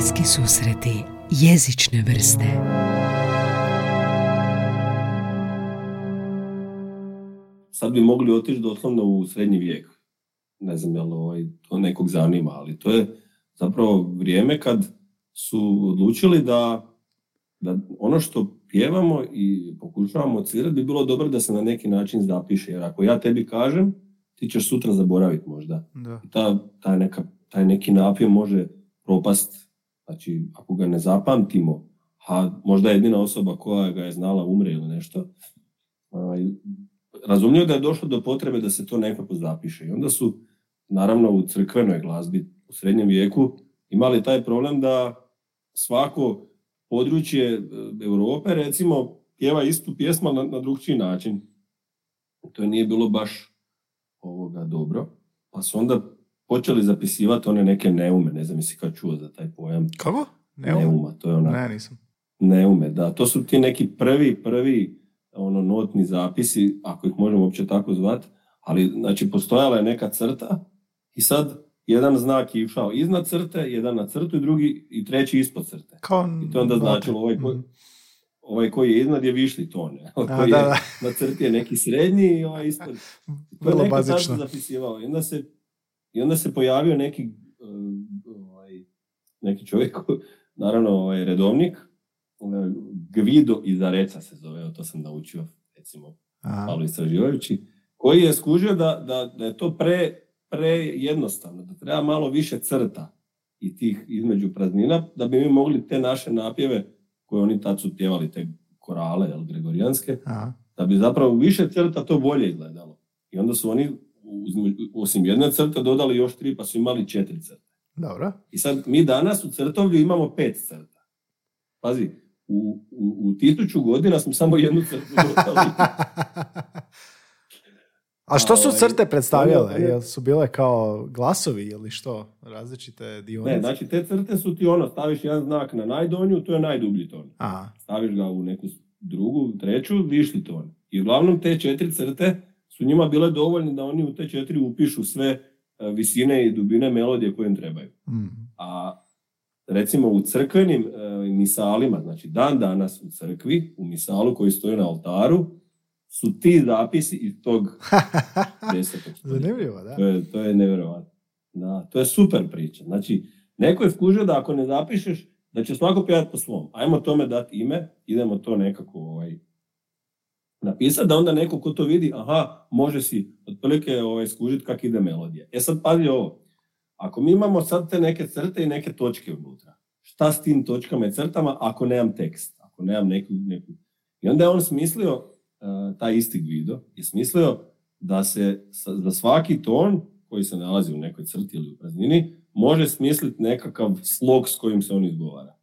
Bliski susreti jezične vrste Sad bi mogli otići doslovno u srednji vijek. Ne znam je li ovaj, to nekog zanima, ali to je zapravo vrijeme kad su odlučili da, da ono što pjevamo i pokušavamo odsvirati bi bilo dobro da se na neki način zapiše. Jer ako ja tebi kažem, ti ćeš sutra zaboraviti možda. Da. Ta, taj, neka, taj neki napjev može propast. Znači, ako ga ne zapamtimo, a možda jedina osoba koja ga je znala umre ili nešto, ovaj, razumljivo da je došlo do potrebe da se to nekako zapiše. I onda su, naravno, u crkvenoj glazbi u srednjem vijeku imali taj problem da svako područje e, Europe, recimo, pjeva istu pjesmu na, na drugčiji način. To nije bilo baš ovoga dobro. Pa su onda počeli zapisivati one neke neume, ne znam jesi kad čuo za taj pojam. Kako? Ne, Neuma, to je ona ne, nisam. neume, da. To su ti neki prvi, prvi ono, notni zapisi, ako ih možemo uopće tako zvati, ali znači postojala je neka crta i sad jedan znak je išao iznad crte, jedan na crtu i drugi i treći ispod crte. Kao I to onda značilo ovaj koji, Mhm. ovaj koji je iznad je višli ton, koji da, je da. na crti je neki srednji i ovaj ispod. To je neko bazično. zapisivao. I onda se, i onda se pojavio neki, ovaj, neki čovjek, naravno ovaj, redovnik, ovaj, Gvido iz Areca se zove, to sam naučio, recimo, Aha. malo istraživajući, koji je skužio da, da, da je to pre, pre jednostavno, da treba malo više crta i tih između praznina, da bi mi mogli te naše napjeve, koje oni tad su pjevali, te korale, jel, gregorijanske, Aha. da bi zapravo više crta to bolje izgledalo. I onda su oni, osim jedne crte, dodali još tri, pa su imali četiri crte. Dobro. I sad mi danas u crtovlju imamo pet crta. Pazi, u, u, u tisuću godina smo samo jednu crtu dodali. A što su Ovaj, crte predstavljale? Jel su bile kao glasovi ili što? Različite dionice? Ne, znači te crte su ti ono, staviš jedan znak na najdonju, to je najdublji ton. Aha. Staviš ga u neku drugu, treću, višli ton. I uglavnom te četiri crte su njima bile dovoljne da oni u te četiri upišu sve e, visine i dubine melodije koje im trebaju. Mhm. A recimo u crkvenim e, misalima, znači dan danas u crkvi, u misalu koji stoji na oltaru, su ti zapisi iz tog desetog. Zanimljivo, da. To je, to je nevjerojatno. Da, to je super priča. Znači, neko je skužio da ako ne zapišeš, da će svako pjevati po svom. Ajmo tome dati ime, idemo to nekako ovaj, napisati, da onda neko ko to vidi, aha, može si otprilike ovaj, skužiti kak ide melodija. E sad pazi ovo, ako mi imamo sad te neke crte i neke točke unutra, šta s tim točkama i crtama ako nemam tekst, ako nemam neku, neku... I onda je on smislio, uh, taj isti Guido, je smislio da se za svaki ton koji se nalazi u nekoj crti ili u praznini, može smisliti nekakav slog s kojim se on izgovara.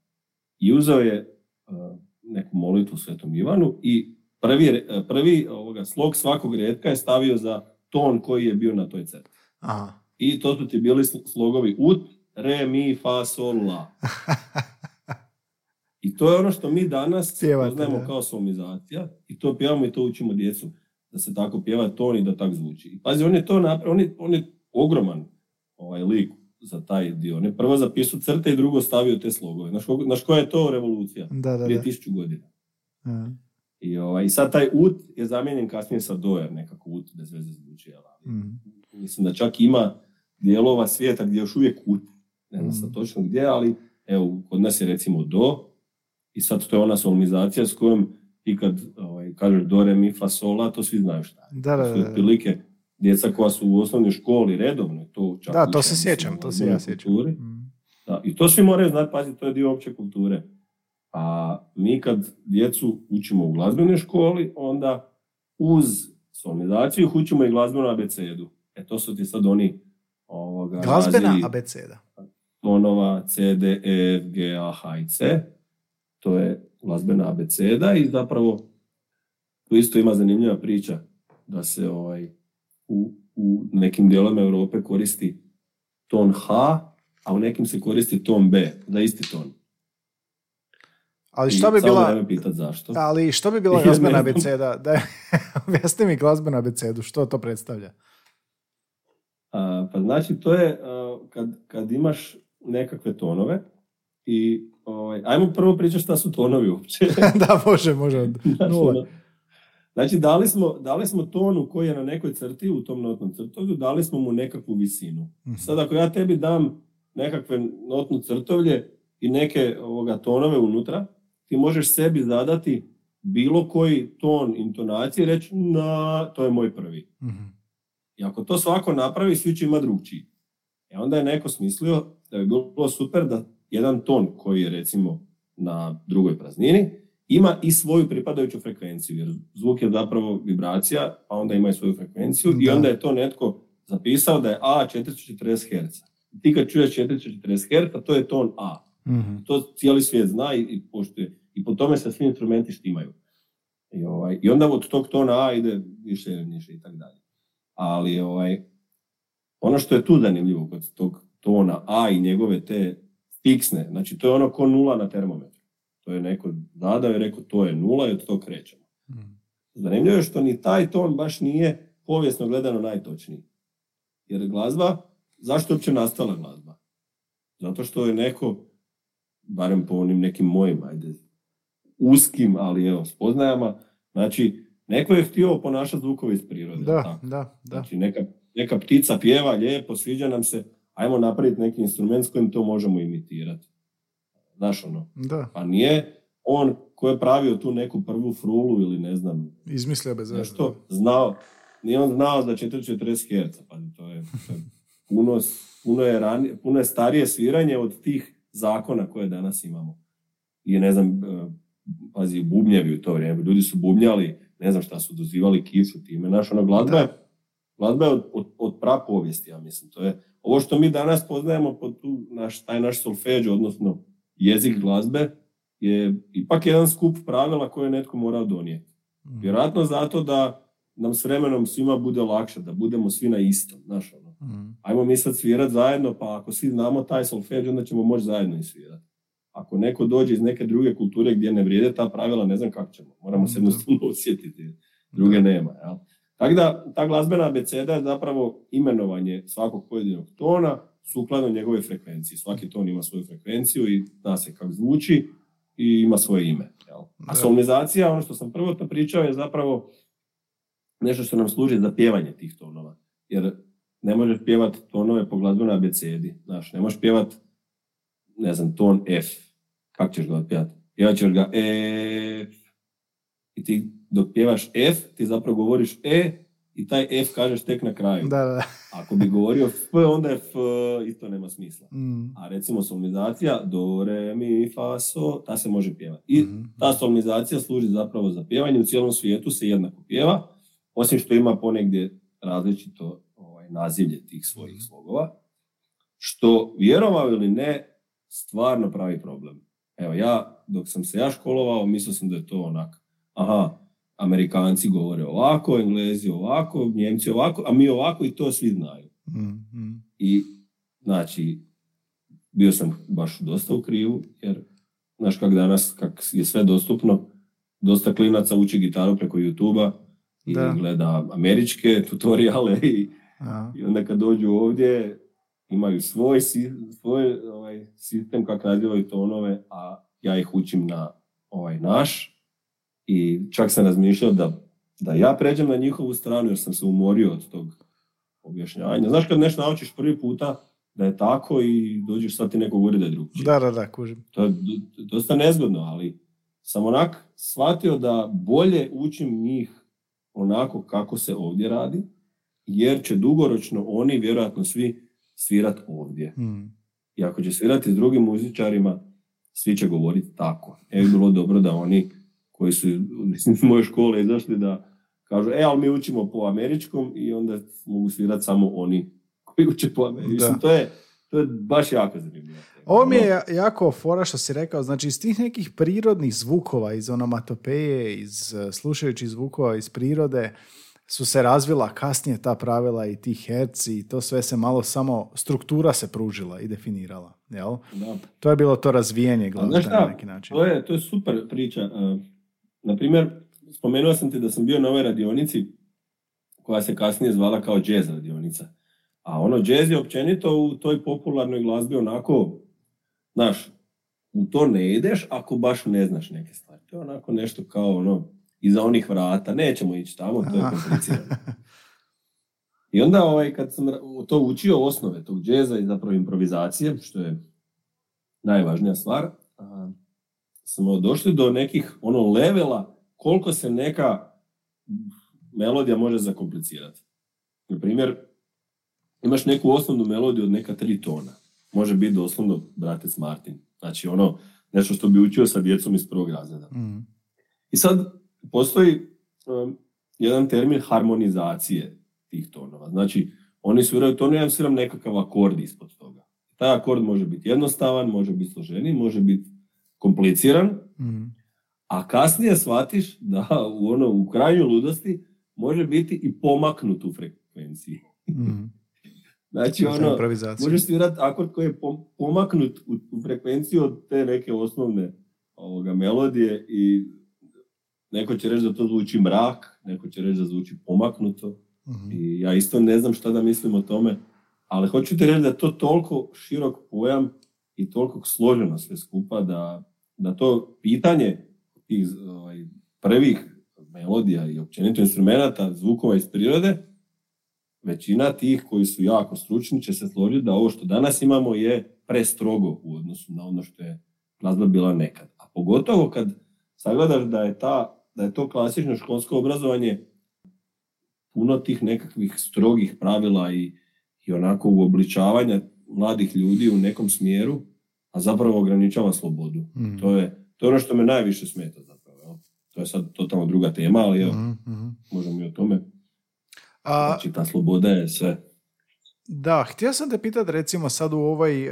I uzeo je uh, neku molitvu Svetom Ivanu i prvi, prvi ovoga, slog svakog redka je stavio za ton koji je bio na toj crti. Aha. I to su ti bili sl- slogovi ut, re, mi, fa, sol, la. I to je ono što mi danas poznajemo kao somizacija i to pjevamo i to učimo djecu da se tako pjeva ton i da tak zvuči. I pazi, on je to napravio, on je, on je ogroman ovaj lik za taj dio. On je prvo zapisao crte i drugo stavio te slogove. Znaš, znaš koja je to revolucija? Da, da, Prije da. tisuću godina. Aha. I, ovaj, I sad taj ut je zamijenjen kasnije sa do, jer nekako ut bez veze zvuči. Mhm. Mislim da čak ima dijelova svijeta gdje još uvijek ut. Ne znam sad Mm. točno gdje, ali evo, kod nas je recimo do i sad to je ona solmizacija s kojom ti kad ovaj, kažeš do, re, mi, fa, sol, la, to svi znaju šta je. Da, da, To su da, da. otprilike djeca koja su u osnovnoj školi redovno to čak Da, to uče, se sjećam, to se ja sjećam. Mhm. Da, I to svi moraju znati, pazi, to je dio opće kulture. A mi kad djecu učimo u glazbenoj školi, onda uz solmizaciju ih učimo i glazbenu abecedu. E to su ti sad oni ovoga, Glazbena abeceda. tonova C, D, E, F, G, A, H i C. To je glazbena abeceda i zapravo tu isto ima zanimljiva priča da se ovaj, u, u nekim dijelovima Europe koristi ton H, a u nekim se koristi ton B, za isti ton. Ali što bi bila... nemoj pitat zašto. Ali što bi bila glazbena abeceda? Da, objasni mi glazbenu abecedu, što to predstavlja? A, pa znači to je a, kad, kad imaš nekakve tonove I ovaj, ajmo prvo pričati šta su tonovi uopće. da, može, može. od Znaš, nule. ono, Znači, dali smo, dali smo tonu koji je na nekoj crti, u tom notnom crtovlju, dali smo mu nekakvu visinu. Mhm. Sad, ako ja tebi dam nekakve notnu crtovlje i neke ovoga, tonove unutra, ti možeš sebi zadati bilo koji ton intonacije i reći, na, to je moj prvi. Mhm. I ako to svako napravi, svi će imati drugčiji. E onda je neko smislio da bi bilo super da jedan ton koji je recimo na drugoj praznini ima i svoju pripadajuću frekvenciju, jer zvuk je zapravo vibracija, pa onda ima i svoju frekvenciju i Da. onda je to netko zapisao da je A 440 Hz. Ti kad čuješ 440 Hz, to je ton A. Mhm. To cijeli svijet zna i, i poštuje. I po tome se svi instrumenti štimaju. I, ovaj, I onda od tog tona A ide više niže i tako dalje. Ali ovaj, ono što je tu zanimljivo kod tog tona A i njegove te fiksne, znači to je ono ko nula na termometru. To je neko zadao i rekao to je nula i od tog krećemo. Mhm. Zanimljivo je što ni taj ton baš nije povijesno gledano najtočniji. Jer glazba, zašto je uopće nastala glazba? Zato što je neko, barem po onim nekim mojim, ajde, uskim, ali evo, spoznajama, znači, neko je htio ponašati zvukove iz prirode. Da, tako? da, da. Znači, neka, neka ptica pjeva lijepo, sviđa nam se, ajmo napraviti neki instrument s kojim to možemo imitirati. Znaš ono, Da, pa nije on ko je pravio tu neku prvu frulu ili ne znam, izmislio bez nešto, znao, nije on znao za 440 Hz, pa to je, to je puno, puno, je ranije, puno je starije sviranje od tih zakona koje danas imamo. I ne znam, e, pazi, bubnjevi u to vrijeme, ljudi su bubnjali, ne znam šta su dozivali kišu time, naš ono glazba je, glazba je od, od, od prapovijesti, ja mislim, to je, ovo što mi danas poznajemo pod tu, naš, taj naš solfeđ, odnosno jezik glazbe, je ipak jedan skup pravila koje je netko morao donijeti. Mhm. Vjerojatno zato da nam s vremenom svima bude lakše, da budemo svi na istom, znaš, ono. Mhm. Ajmo mi sad svirat zajedno, pa ako svi znamo taj solfeđ, onda ćemo moći zajedno i svirati. Ako neko dođe iz neke druge kulture gdje ne vrijede ta pravila, ne znam kako ćemo. Moramo se Da. jednostavno osjetiti, druge nema. Jel? Tako da, ta glazbena abeceda je zapravo imenovanje svakog pojedinog tona sukladno njegove frekvenciji. Svaki ton ima svoju frekvenciju i zna se kako zvuči i ima svoje ime. Jel? Da. A solmizacija, ono što sam prvotno pričao, je zapravo nešto što nam služi za pjevanje tih tonova. Jer ne možeš pjevat tonove po glazbenoj abecedi. Znaš, ne možeš pjevat, ne znam, ton F. Kako ćeš ga otpjevat? Pjevat ćeš ga F. I ti dok pjevaš F, ti zapravo govoriš E i taj F kažeš tek na kraju. Da, da. Ako bi govorio F, onda je F, isto nema smisla. Mm. A recimo solmizacija, do, re, mi, fa, so, ta se može pjevati. I Mhm. ta solmizacija služi zapravo za pjevanje, u cijelom svijetu se jednako pjeva, osim što ima ponegdje različito nazivlje tih svojih slogova, što vjerovao ili ne, stvarno pravi problem. Evo ja, dok sam se ja školovao, mislio sam da je to onak, aha, Amerikanci govore ovako, Englezi ovako, Njemci ovako, a mi ovako i to svi znaju. Mm, mm. I, znači, bio sam baš dosta u krivu, jer, znaš kak danas, kak je sve dostupno, dosta klinaca uči gitaru preko YouTube-a i Da. gleda američke tutoriale i, A, i onda kad dođu ovdje imaju svoj, svoj ovaj, sistem kako nazivaju tonove, a ja ih učim na ovaj naš i čak sam razmišljao da, da ja pređem na njihovu stranu jer sam se umorio od tog objašnjavanja. Znaš kad nešto naučiš prvi puta da je tako i dođeš sad ti neko govori da je drugčije. da, da, da, kužim. To je do- dosta nezgodno, ali sam onak shvatio da bolje učim njih onako kako se ovdje radi, jer će dugoročno oni vjerojatno svi svirat ovdje. Mm. I ako će svirati s drugim muzičarima, svi će govoriti tako. E bi bilo dobro da oni koji su iz moje škole izašli da kažu, e, ali mi učimo po američkom i onda mogu svirati samo oni koji uče po američkom. To je, to je baš jako zanimljivo. Ovo mi je ja- jako fora što si rekao, znači iz tih nekih prirodnih zvukova, iz onomatopeje, iz uh, slušajući zvukova iz prirode, su se razvila kasnije ta pravila i ti herci i to sve se malo samo, struktura se pružila i definirala, jel? Da. To je bilo to razvijanje glazbe na neki način. to je, to je super priča. Uh, naprimjer, spomenuo sam ti da sam bio na ovoj radionici koja se kasnije zvala kao jazz radionica. A ono, jazz je općenito u toj popularnoj glazbi onako, znaš, u to ne ideš ako baš ne znaš neke stvari. To je onako nešto kao ono, iza onih vrata, nećemo ići tamo, to je komplicirano. I onda ovaj, kad sam to učio osnove tog džeza i zapravo improvizacije, što je najvažnija stvar, smo došli do nekih ono levela koliko se neka melodija može zakomplicirati. Na primjer, imaš neku osnovnu melodiju od neka tri tona. Može biti doslovno bratec Martin. Znači ono, nešto što bi učio sa djecom iz prvog razreda. Mm. I sad postoji um, jedan termin harmonizacije tih tonova. Znači, oni sviraju tonu, ja sviram nekakav akord ispod toga. Taj akord može biti jednostavan, može biti složeniji, može biti kompliciran, mm. a kasnije shvatiš da u, ono, u krajnjoj ludosti može biti i pomaknut u frekvenciji. Mm. znači, ono, možeš svirati akord koji je pomaknut u, u frekvenciju od te neke osnovne ovoga, melodije i neko će reći da to zvuči mrak, neko će reći da zvuči pomaknuto. Mhm. I ja isto ne znam šta da mislim o tome, ali hoću ti reći da je to toliko širok pojam i toliko složeno sve skupa da, da to pitanje tih ovaj, prvih melodija i općenito instrumenta, zvukova iz prirode, većina tih koji su jako stručni će se složiti da ovo što danas imamo je prestrogo u odnosu na ono što je glazba bila nekad. A pogotovo kad sagledaš da je, ta, da je to klasično školsko obrazovanje puno tih nekakvih strogih pravila i, i onako uobličavanja mladih ljudi u nekom smjeru, a zapravo ograničava slobodu. Mm. To, je, to je ono što me najviše smeta zapravo. To je sad totalno druga tema, ali evo, mm možemo i o tome. A, znači, ta sloboda je sve. Da, htio sam te pitati recimo sad u ovoj,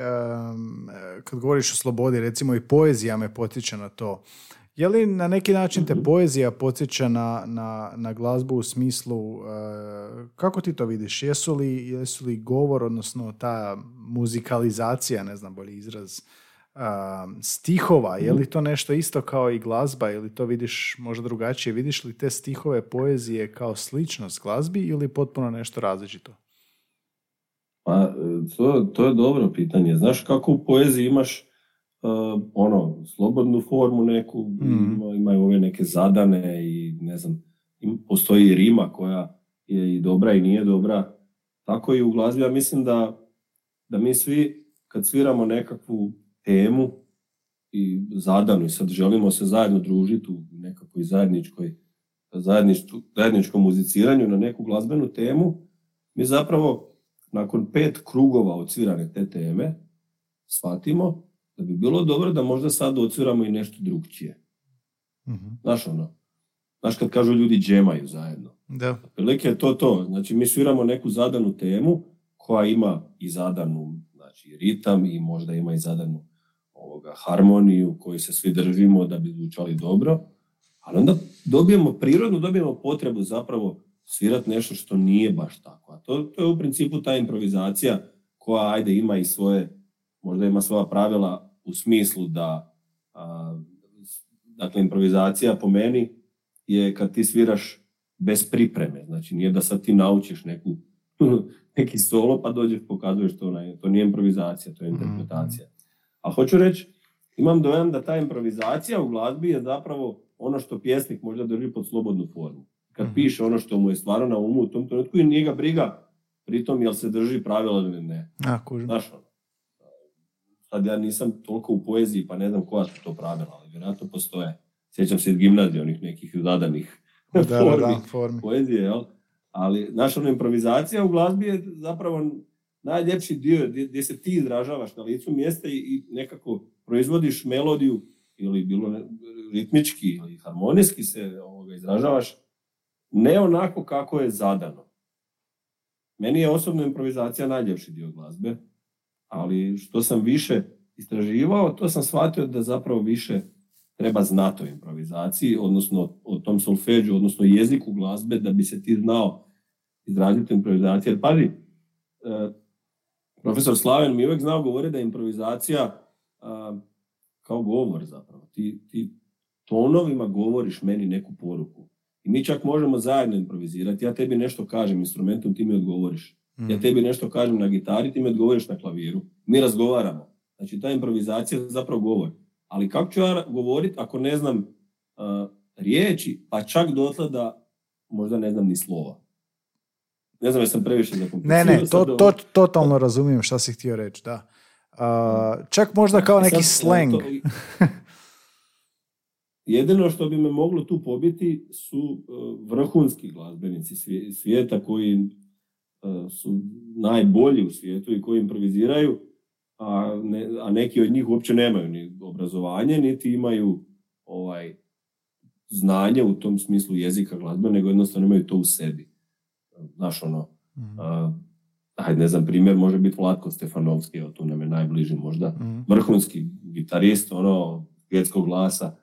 kad govoriš o slobodi, recimo i poezija me potiče na to. Je li na neki način te mhm. poezija podsjeća na, na, na glazbu u smislu, uh, kako ti to vidiš? Jesu li, jesu li govor, odnosno ta muzikalizacija, ne znam bolji izraz, uh, stihova, je li mhm. to nešto isto kao i glazba ili to vidiš možda drugačije? Vidiš li te stihove poezije kao sličnost glazbi ili potpuno nešto različito? Pa, to, to je dobro pitanje. Znaš kako u poeziji imaš uh, ono, slobodnu formu neku, mm. imaju ove neke zadane i ne znam, postoji rima koja je i dobra i nije dobra. Tako i u glazbi, ja mislim da, da mi svi kad sviramo nekakvu temu i zadanu i sad želimo se zajedno družiti u nekakvoj zajedničkoj zajedničkom muziciranju na neku glazbenu temu, mi zapravo nakon pet krugova odsvirane te teme shvatimo da bi bilo dobro da možda sad ocviramo i nešto drugčije. Mm-hmm. Znaš ono, znaš kad kažu ljudi džemaju zajedno. Da. Prilike je to to. Znači mi sviramo neku zadanu temu koja ima i zadanu znači, ritam i možda ima i zadanu ovoga, harmoniju koju se svi držimo da bi zvučali dobro. Ali onda dobijemo prirodnu, dobijemo potrebu zapravo svirati nešto što nije baš tako. A to, to je u principu ta improvizacija koja ajde ima i svoje možda ima svoja pravila u smislu da dakle improvizacija po meni je kad ti sviraš bez pripreme, znači nije da sad ti naučiš neku, neki solo pa dođeš pokazuješ to, to nije improvizacija, to je mhm, interpretacija. A hoću reći, imam dojam da ta improvizacija u glazbi je zapravo ono što pjesnik možda drži pod slobodnu formu. Kad mhm. piše ono što mu je stvarno na umu u tom trenutku i nije ga briga pritom jel se drži pravila ili ne. A, Znaš, ono, Sad ja nisam toliko u poeziji, pa ne znam koja su to pravila, ali vjerojatno postoje. Sjećam se iz gimnazije onih nekih zadanih da, formi, da, formi. poezije, jel? Ali naša ono, improvizacija u glazbi je zapravo najljepši dio gdje, se ti izražavaš na licu mjesta i, i nekako proizvodiš melodiju ili bilo ne, ritmički ili harmonijski se ovoga, izražavaš ne onako kako je zadano. Meni je osobno improvizacija najljepši dio glazbe ali što sam više istraživao, to sam shvatio da zapravo više treba znati o improvizaciji, odnosno o tom solfeđu, odnosno jeziku glazbe, da bi se ti znao izraziti improvizaciju. Jer pazi, e, profesor Slaven mi uvijek znao govoriti da je improvizacija kao govor zapravo. Ti, ti tonovima govoriš meni neku poruku. I mi čak možemo zajedno improvizirati. Ja tebi nešto kažem instrumentom, ti mi odgovoriš. Ja mm. tebi nešto kažem na gitari, ti mi odgovoriš na klaviru. Mi razgovaramo. Znači ta improvizacija je zapravo govor. Ali kako ću ja govoriti ako ne znam uh, riječi, pa čak dotle da možda ne znam ni slova. Ne znam, jesam previše Ne, ne, to, to, totalno razumijem šta si htio reći, da. Uh, čak možda kao neki slang. jedino što bi me moglo tu pobiti su uh, vrhunski glazbenici svijeta koji su najbolji u svijetu i koji improviziraju, a, ne, a neki od njih uopće nemaju ni obrazovanje, niti imaju ovaj znanje u tom smislu jezika glazbe, nego jednostavno imaju to u sebi. Znaš, ono, mm. ajde, ne znam, primjer može biti Vlatko Stefanovski, evo tu nam je najbliži možda, mm. vrhunski gitarist, ono, svjetskog glasa.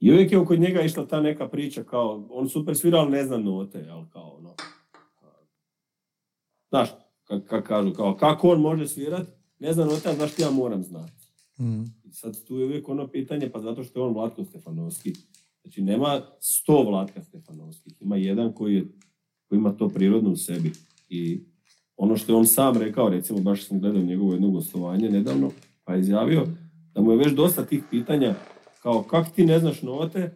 I uvijek je oko njega išla ta neka priča kao, on super svira, ali ne zna note, jel, kao. Znaš, kako kažu, kao, kako on može svirat, ne zna note, a znaš ti ja moram znati. Mm. Sad tu je uvijek ono pitanje, pa zato što je on Vlatko Stefanovski. Znači, nema sto Vlatka Stefanovskih, ima jedan koji, je, koji ima to prirodno u sebi. I ono što je on sam rekao, recimo, baš sam gledao njegovo jedno gostovanje nedavno, pa je izjavio da mu je već dosta tih pitanja, kao kako ti ne znaš note,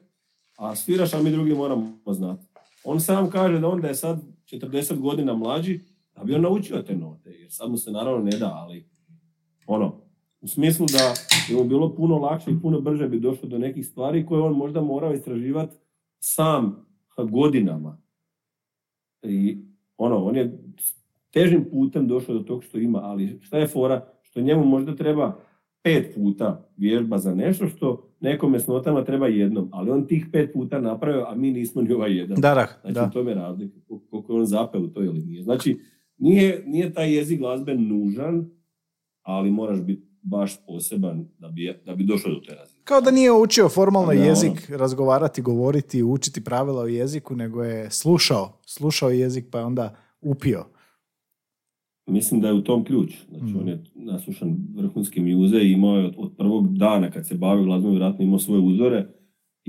a sviraš, a mi drugi moramo znati. On sam kaže da onda je sad 40 godina mlađi, da bi on naučio te note, jer sad mu se naravno ne da, ali ono, u smislu da bi mu bilo puno lakše i puno brže bi došlo do nekih stvari koje on možda morao istraživati sam godinama. I ono, on je težim putem došao do tog što ima, ali šta je fora? Što njemu možda treba pet puta vježba za nešto što nekome s notama treba jednom, ali on tih pet puta napravio, a mi nismo ni ovaj jedan. Da, znači, da. to me razlika, koliko je on zapeo u to ili nije. Znači, nije, nije taj jezik glazbe nužan, ali moraš biti baš poseban da bi, da bi došao do te razine. Kao da nije učio formalno jezik, razgovarati, govoriti, učiti pravila o jeziku, nego je slušao, slušao jezik pa je onda upio. Mislim da je u tom ključ. Znači, mm. on je naslušan vrhunski mjuze i imao je od, prvog dana kad se bavio glazbom, vjerojatno imao svoje uzore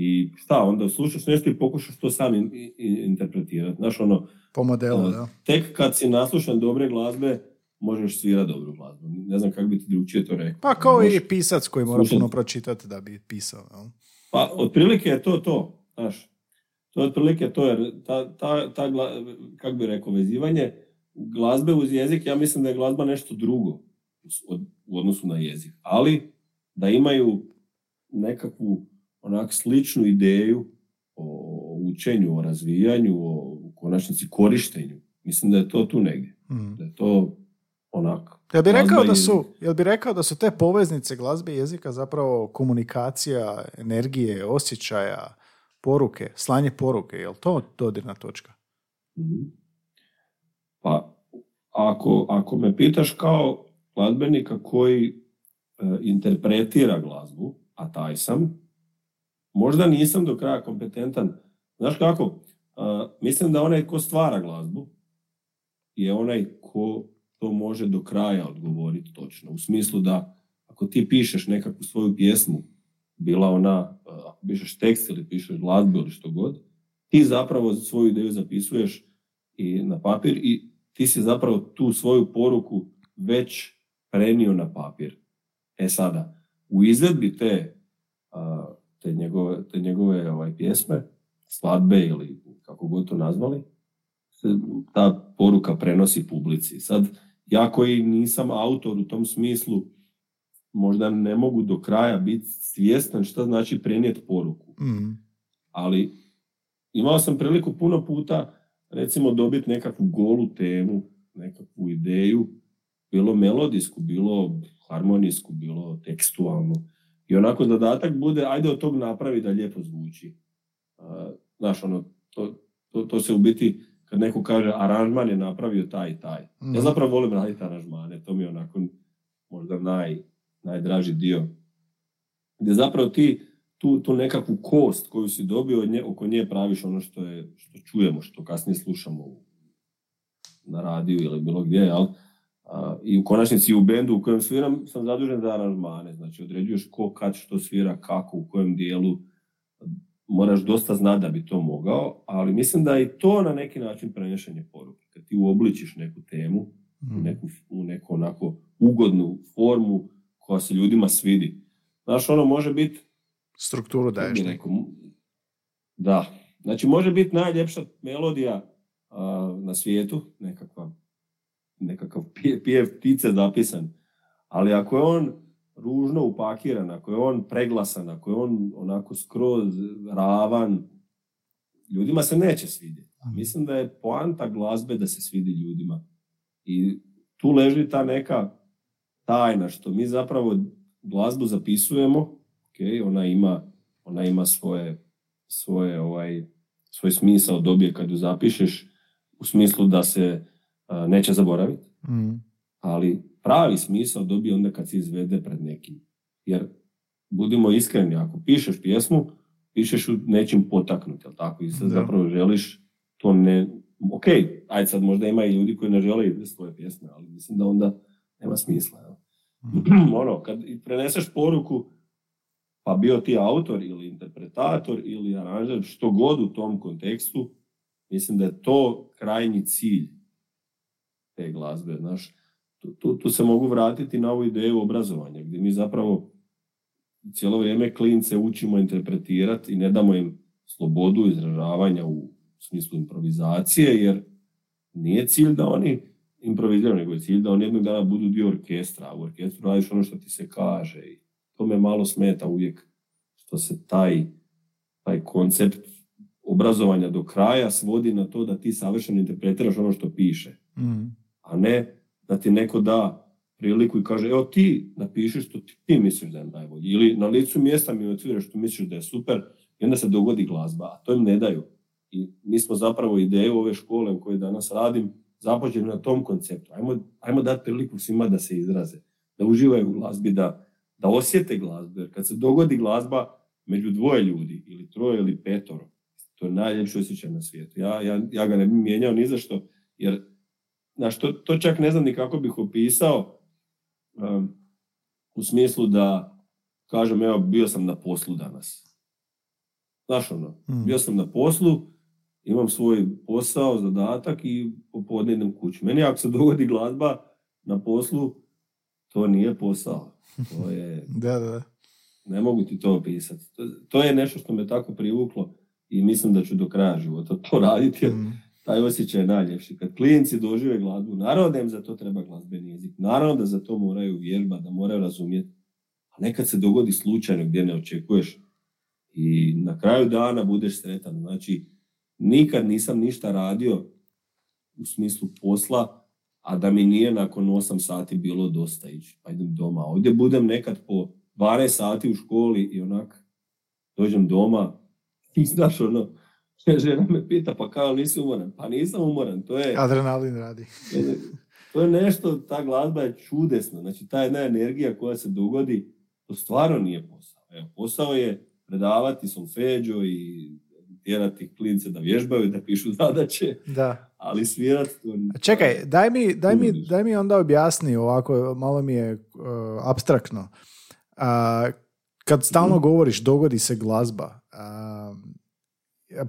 i šta, onda slušaš nešto i pokušaš to sam interpretirati. Znaš, ono, po modelu, da. Tek kad si naslušan dobre glazbe, možeš svirati dobru glazbu. Ne znam kako bi ti drugčije to rekao. Pa kao i pisac koji mora puno pročitati da bi pisao. Jel? Pa otprilike je to to. Znaš, to je otprilike to, jer ta, ta, ta kako bi rekao, vezivanje glazbe uz jezik, ja mislim da je glazba nešto drugo u odnosu na jezik. Ali da imaju nekakvu onak sličnu ideju o učenju, o razvijanju, o u konačnici korištenju. Mislim da je to tu negdje. Mm. Da je to onako. Jel bi, rekao da su, jel bi rekao da su te poveznice glazbe i jezika zapravo komunikacija, energije, osjećaja, poruke, slanje poruke, jel to dodirna točka? Mhm. Pa, ako, ako me pitaš kao glazbenika koji e, interpretira glazbu, a taj sam, možda nisam do kraja kompetentan. Znaš kako? E, mislim da onaj ko stvara glazbu je onaj ko to može do kraja odgovoriti točno. U smislu da ako ti pišeš nekakvu svoju pjesmu, bila ona, ako pišeš tekst ili pišeš glazbu ili što god, ti zapravo svoju ideju zapisuješ i na papir i ti si zapravo tu svoju poruku već prenio na papir. E sada, u izvedbi te, te njegove, te njegove ovaj, pjesme, svadbe ili kako god to nazvali, ta poruka prenosi publici. Sad, ja koji nisam autor u tom smislu, možda ne mogu do kraja biti svjestan šta znači prenijeti poruku. Mm. Ali imao sam priliku puno puta recimo dobiti nekakvu golu temu, nekakvu ideju, bilo melodijsku, bilo harmonijsku, bilo tekstualnu. I onako zadatak bude, ajde od tog napravi da lijepo zvuči. Znaš, ono, to, to, to se u biti kad neko kaže aranžman je napravio taj i taj. Ja mhm. zapravo volim raditi aranžmane, to mi je onako možda naj, najdraži dio. Gdje zapravo ti tu, tu nekakvu kost koju si dobio nje, oko nje praviš ono što, je, što čujemo, što kasnije slušamo na radiju ili bilo gdje, jel? I u konačnici u bendu u kojem sviram sam zadužen za aranžmane, znači određuješ ko, kad, što svira, kako, u kojem dijelu, moraš dosta znati da bi to mogao, ali mislim da je i to na neki način prenešenje poruke. Kad ti uobličiš neku temu u, mm. neku, u neku onako ugodnu formu koja se ljudima svidi. znaš, ono može biti Strukturu daješ. rekao, da. Znači, može biti najljepša melodija a, na svijetu, nekakva, nekakav pije, pjev ptice zapisan. Ali ako je on ružno upakiran, ako je on preglasan, ako je on onako skroz ravan, ljudima se neće svidjeti. Mislim da je poanta glazbe da se svidi ljudima. I tu leži ta neka tajna što mi zapravo glazbu zapisujemo, ok, ona ima, ona ima svoje, svoje ovaj, svoj smisao dobije kad ju zapišeš u smislu da se neće zaboraviti, Mm. ali pravi smisao dobije onda kad se izvede pred nekim. Jer budimo iskreni, ako pišeš pjesmu, pišeš ju nečim potaknuti, jel tako? I sad Da. zapravo želiš to ne... Ok, ajde sad možda ima i ljudi koji ne žele svoje pjesme, ali mislim da onda nema smisla. Jel? ono, kad preneseš poruku, pa bio ti autor ili interpretator ili aranžer, što god u tom kontekstu, mislim da je to krajnji cilj te glazbe. Znaš, tu, tu, tu se mogu vratiti na ovu ideju obrazovanja, gdje mi zapravo cijelo vrijeme klince učimo interpretirati i ne damo im slobodu izražavanja u smislu improvizacije, jer nije cilj da oni improviziraju, nego je cilj da oni jednog dana budu dio orkestra, u orkestru radiš ono što ti se kaže i to me malo smeta uvijek što se taj, taj koncept obrazovanja do kraja svodi na to da ti savršeno interpretiraš ono što piše, Mm. A ne da ti neko da priliku i kaže, evo ti napiši što ti, ti misliš da je najbolji. Ili na licu mjesta mi otviraš što misliš da je super i onda se dogodi glazba, a to im ne daju. I mi smo zapravo ideju ove škole u kojoj danas radim započeli na tom konceptu. Ajmo, ajmo dati priliku svima da se izraze, da uživaju u glazbi, da, da osjete glazbu. Jer kad se dogodi glazba među dvoje ljudi, ili troje ili petoro, to je najljepši osjećaj na svijetu. Ja, ja, ja ga ne bi mijenjao ni za što, jer znaš, to, to čak ne znam ni kako bih opisao um, u smislu da kažem, evo, bio sam na poslu danas. Znaš ono, Mm. bio sam na poslu, imam svoj posao, zadatak i popodne idem kući. Meni ako se dogodi glazba na poslu, to nije posao. To je, Da, da, da. ne mogu ti to opisati. To, to je nešto što me tako privuklo i mislim da ću do kraja života to raditi. Mm. Taj osjećaj je najljepši. Kad klinci dožive glazbu, naravno da im za to treba glazbeni jezik. Naravno da za to moraju vježba, da moraju razumjeti. A nekad se dogodi slučajno gdje ne očekuješ i na kraju dana budeš sretan. Znači, nikad nisam ništa radio u smislu posla, a da mi nije nakon 8 sati bilo dosta ići. Pa idem doma. Ovdje budem nekad po 12 sati u školi i onak dođem doma i znaš ono, žena me pita pa kao nisi umoran? Pa nisam umoran, to je, Adrenalin radi. to je nešto, ta glazba je čudesna, znači ta jedna energija koja se dogodi, to stvarno nije posao. Evo, posao je predavati solfeđo i tjerati klince da vježbaju, da pišu zadaće, Da. ali svirati to... Čekaj, daj mi, daj, mi, daj mi onda objasni ovako, malo mi je uh, abstraktno. A, kad stalno Mhm. govoriš dogodi se glazba, a,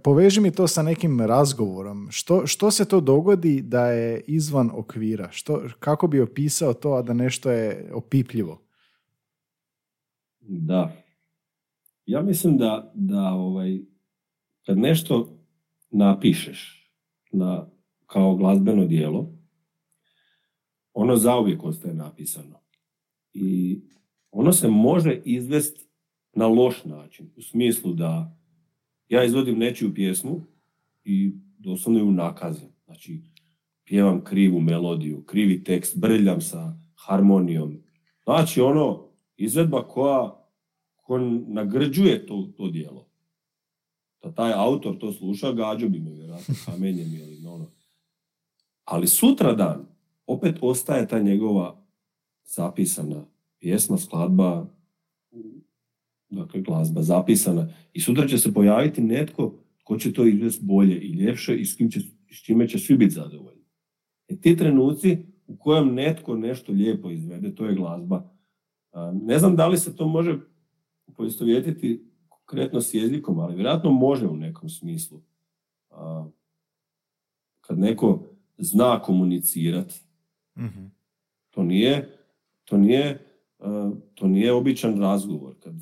poveži mi to sa nekim razgovorom. Što, što se to dogodi da je izvan okvira? Što, kako bi opisao to, a da nešto je opipljivo? Da. Ja mislim da, da ovaj, kad nešto napišeš na, kao glazbeno dijelo, ono zauvijek ostaje napisano. I ono se može izvesti na loš način. U smislu da ja izvodim nečiju pjesmu i doslovno ju nakazim. Znači, pjevam krivu melodiju, krivi tekst, brljam sa harmonijom. Znači, ono, izvedba koja ko nagrđuje to, to dijelo. Da taj autor to sluša, gađo bi me vjerojatno kamenjem ili ono. Ali sutra dan opet ostaje ta njegova zapisana pjesma, skladba, dakle glazba zapisana. I sutra će se pojaviti netko ko će to izvesti bolje i ljepše i s, kim će, s čime će svi biti zadovoljni. E ti trenuci u kojem netko nešto lijepo izvede, to je glazba. Ne znam da li se to može poistovjetiti konkretno s jezikom, ali vjerojatno može u nekom smislu. Kad neko zna komunicirati, Mhm. to nije, to nije to nije običan razgovor. Kad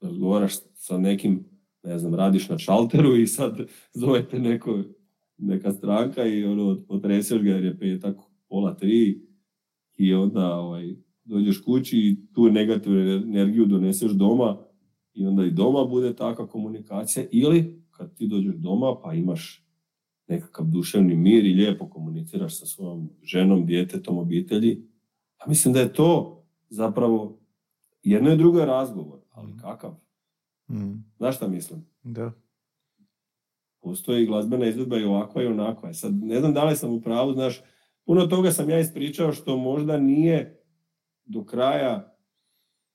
razgovaraš sa nekim, ne znam, radiš na šalteru i sad zovete neko, neka stranka i ono, potreseš ga jer je petak pola tri i onda ovaj, dođeš kući i tu negativnu energiju doneseš doma i onda i doma bude takva komunikacija ili kad ti dođeš doma pa imaš nekakav duševni mir i lijepo komuniciraš sa svojom ženom, djetetom, obitelji. A mislim da je to zapravo jedno i drugo je razgovor, ali mm. kakav? Mm. Znaš šta mislim? Da. Postoji glazbena izvedba i ovakva i onakva. E sad, ne znam da li sam u pravu, znaš, puno toga sam ja ispričao što možda nije do kraja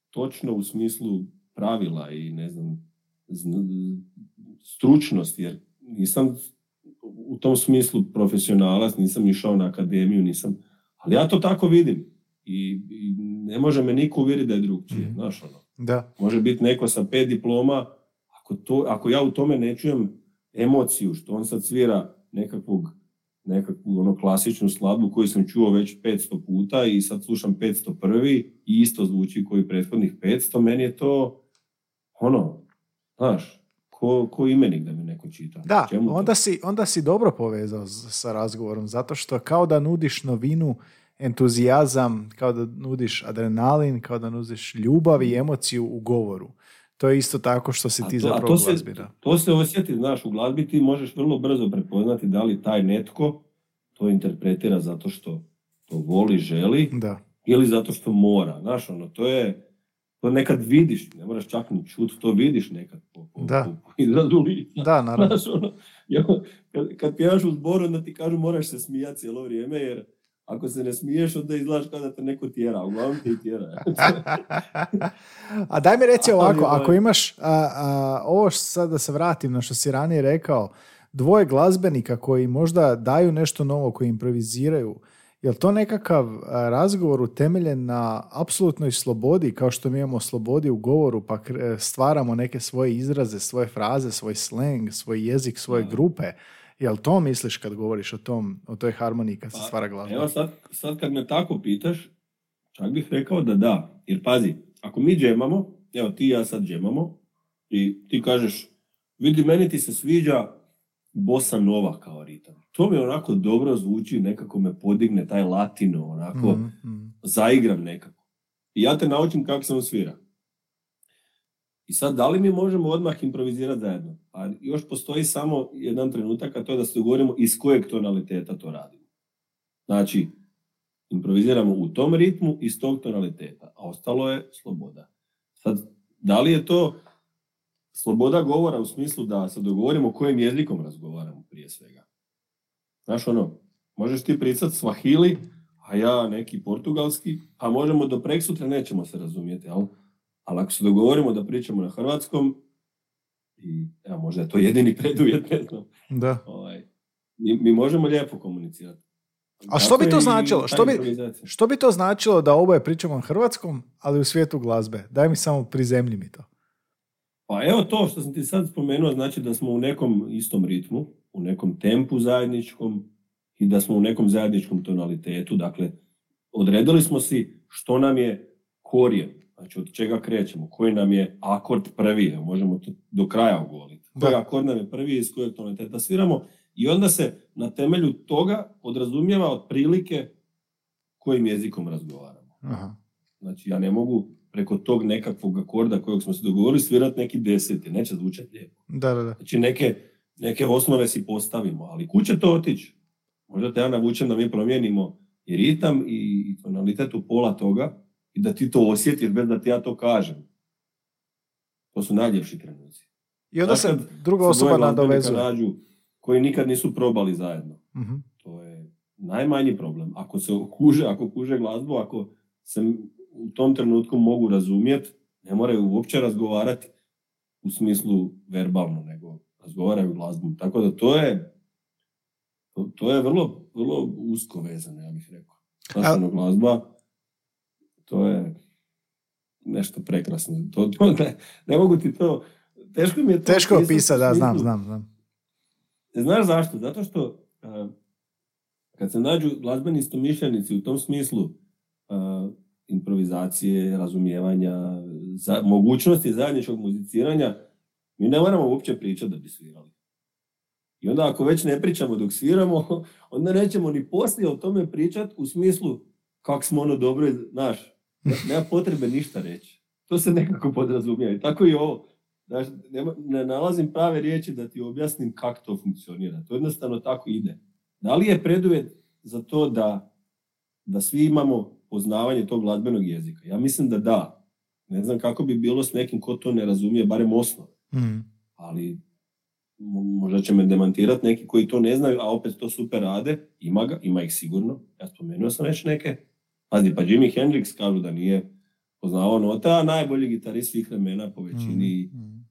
točno u smislu pravila i ne znam, stručnost, jer nisam u tom smislu profesionalac, nisam išao na akademiju, nisam, ali ja to tako vidim i, i ne može me niko uvjeriti da je drugčije, mm. znaš ono. Da. Može biti neko sa pet diploma, ako, to, ako ja u tome ne čujem emociju, što on sad svira nekakvog nekakvu ono klasičnu skladbu koju sam čuo već 500 puta i sad slušam 501. i isto zvuči koji prethodnih 500, meni je to ono, znaš, ko, ko imenik da mi neko čita. Da, onda si, onda si dobro povezao sa razgovorom, zato što kao da nudiš novinu, entuzijazam, kao da nudiš adrenalin, kao da nudiš ljubav i emociju u govoru. To je isto tako što si ti to, zapravo to se, to se osjeti, znaš, u glazbi ti možeš vrlo brzo prepoznati da li taj netko to interpretira zato što to voli, želi, da. ili zato što mora. Znaš, ono, to je, to nekad vidiš, ne moraš čak ni čut, to vidiš nekad po, po, da. po izrazu Da, naravno. Znaš, ono, kad, kad pjevaš u zboru, onda ti kažu moraš se smijati cijelo vrijeme, jer ako se ne smiješ, onda izgledaš kao da te neko tjera. Uglavnom te i tjera. a daj mi reci ovako, ako imaš, a, ovo sad da se vratim na što si ranije rekao, dvoje glazbenika koji možda daju nešto novo, koji improviziraju, je li to nekakav razgovor utemeljen na apsolutnoj slobodi, kao što mi imamo slobodi u govoru, pa stvaramo neke svoje izraze, svoje fraze, svoj slang, svoj jezik, svoje grupe? Jel to misliš kad govoriš o, tom, o toj harmoniji kad se pa, stvara glazba? Evo sad, sad kad me tako pitaš, čak bih rekao da da. Jer pazi, ako mi džemamo, evo ti i ja sad džemamo, i ti kažeš, vidi meni ti se sviđa bossa nova kao ritam. To mi onako dobro zvuči, nekako me podigne taj latino, onako mm zaigram nekako. I ja te naučim kako se on svira. I sad, da li mi možemo odmah improvizirati zajedno? A još postoji samo jedan trenutak, a to je da se dogovorimo iz kojeg tonaliteta to radimo. Znači, improviziramo u tom ritmu iz tog tonaliteta, a ostalo je sloboda. Sad, da li je to sloboda govora u smislu da se dogovorimo kojim jezikom razgovaramo prije svega? Znaš ono, možeš ti pričati svahili, a ja neki portugalski, a možemo do preksutra nećemo se razumjeti, ali ali ako se dogovorimo da pričamo na hrvatskom, i evo, možda je to jedini preduvjet, ne znam. Da. Ovaj, mi, mi, možemo lijepo komunicirati. A što bi to značilo? Što bi, što bi to značilo da oboje pričamo na hrvatskom, ali u svijetu glazbe? Daj mi samo prizemlji mi to. Pa evo to što sam ti sad spomenuo, znači da smo u nekom istom ritmu, u nekom tempu zajedničkom i da smo u nekom zajedničkom tonalitetu. Dakle, odredili smo si što nam je korijen. Znači od čega krećemo, koji nam je akord prvi, možemo to do kraja ogoliti. Koji akord nam je prvi, iz kojeg tonaliteta sviramo i onda se na temelju toga podrazumijeva otprilike kojim jezikom razgovaramo. Aha. Znači ja ne mogu preko tog nekakvog akorda kojeg smo se dogovorili svirati neki deseti, neće zvučati lijepo. Da, da, da. Znači neke, neke osnove si postavimo, ali kuće to otići. Možda te ja navučem da mi promijenimo i ritam i tonalitet u pola toga, i da ti to osjetiš bez da ti ja to kažem. To su najljepši trenuci. I onda se druga osoba nadovezuje. Nađu, koji nikad nisu probali zajedno. uh To je najmanji problem. Ako se kuže, ako kuže glazbu, ako se u tom trenutku mogu razumjeti, ne moraju uopće razgovarati u smislu verbalno, nego razgovaraju glazbom. Tako da to je to, je vrlo, vrlo usko vezano, ja bih rekao. Znači, glazba to je nešto prekrasno. To, to ne, ne, mogu ti to... Teško mi je to... Teško opisati, da, znam, znam, znam. Znaš zašto? Zato što kad se nađu glazbeni istomišljenici u tom smislu uh, improvizacije, razumijevanja, za, mogućnosti zajedničkog muziciranja, mi ne moramo uopće pričati da bi svirali. I onda ako već ne pričamo dok sviramo, onda nećemo ni poslije o tome pričati u smislu kako smo ono dobro, znaš, nema potrebe ništa reći. To se nekako podrazumije. I tako i ovo. Znaš, ne nalazim prave riječi da ti objasnim kako to funkcionira. To jednostavno tako ide. Da li je preduvjet za to da, da svi imamo poznavanje tog glazbenog jezika? Ja mislim da da. Ne znam kako bi bilo s nekim ko to ne razumije, barem osnove. Mm. Ali možda će me demantirati neki koji to ne znaju, a opet to super rade. Ima ga, ima ih sigurno. Ja spomenuo sam već neke. Pazi, pa Jimi Hendrix kažu da nije poznavao note, a najbolji gitarist svih vremena po većini. Mm, mm.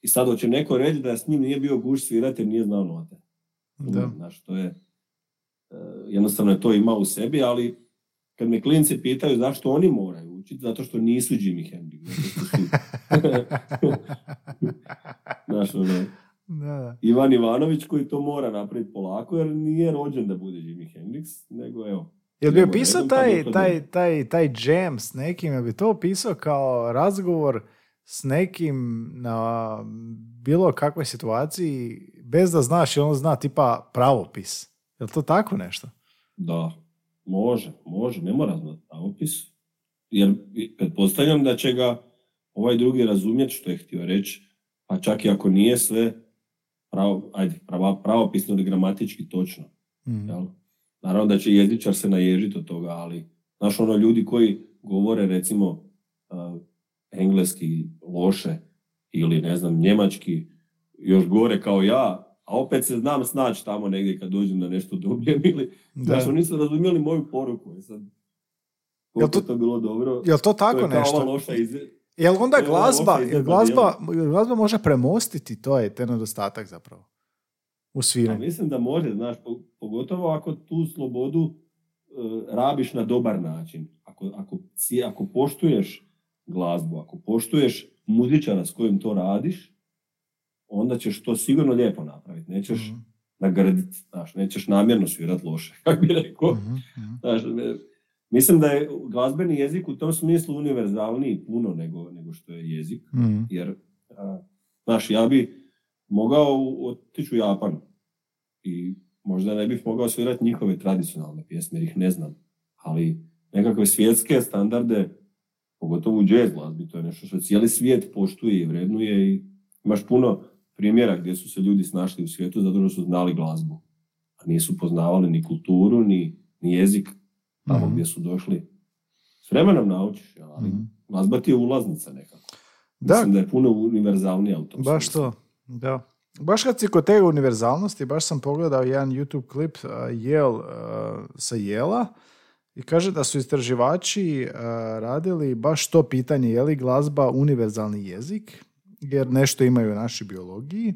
I sad hoće neko reći da s njim nije bio guš svirati jer nije znao note. Da. Znaš, to je, uh, jednostavno je to imao u sebi, ali kad me klinci pitaju zašto oni moraju učiti, zato što nisu Jimi Hendrix. Znaš, ono, da. Ivan Ivanović koji to mora napraviti polako jer nije rođen da bude Jimi Hendrix, nego evo, Jel bi opisao taj, taj, taj, taj jam s nekim, jel bi to opisao kao razgovor s nekim na bilo kakvoj situaciji bez da znaš i on zna tipa pravopis? Je to tako nešto? Da, može, može, ne mora znati pravopis. Jer pretpostavljam da će ga ovaj drugi razumjeti što je htio reći, pa čak i ako nije sve pravo, ajde, pravopisno ili gramatički točno. Mm. Jel? Naravno da će jezičar se naježiti od toga, ali znaš ono ljudi koji govore recimo uh, engleski loše ili ne znam njemački još gore kao ja, a opet se znam snaći tamo negdje kad dođem da nešto dobijem ili da. znaš, oni su razumjeli moju poruku. I sad, jel to, to bilo dobro. Jel to tako to je nešto? Loša iz... Jel onda glazba, glazba, glazba može premostiti to je te nedostatak zapravo? U sviranju. mislim da može, znaš, pogotovo ako tu slobodu uh, rabiš na dobar način. Ako, ako, ako poštuješ glazbu, ako poštuješ muzičara s kojim to radiš, onda ćeš to sigurno lijepo napraviti. Nećeš mm-hmm. nagraditi, znaš, nećeš namjerno svirati loše, kako bi rekao. Mm-hmm. Znaš, mislim da je glazbeni jezik u tom smislu univerzalniji puno nego, nego što je jezik, mm jer, znaš, ja bi mogao otići u Japan i možda ne bih mogao svirati njihove tradicionalne pjesme jer ih ne znam, ali nekakve svjetske standarde, pogotovo u jazz glazbi, to je nešto što cijeli svijet poštuje i vrednuje i imaš puno primjera gdje su se ljudi snašli u svijetu zato što su znali glazbu, a nisu poznavali ni kulturu, ni, ni jezik tamo mm gdje su došli. S vremenom naučiš, ali mm glazba ti je ulaznica nekako. Da. Mislim da je puno univerzalnija u tom Baš to. Da. Baš kad si kod te univerzalnosti, baš sam pogledao jedan YouTube klip uh, Yale, uh, sa Jela i kaže da su istraživači uh, radili baš to pitanje je li glazba univerzalni jezik, jer nešto imaju u našoj biologiji.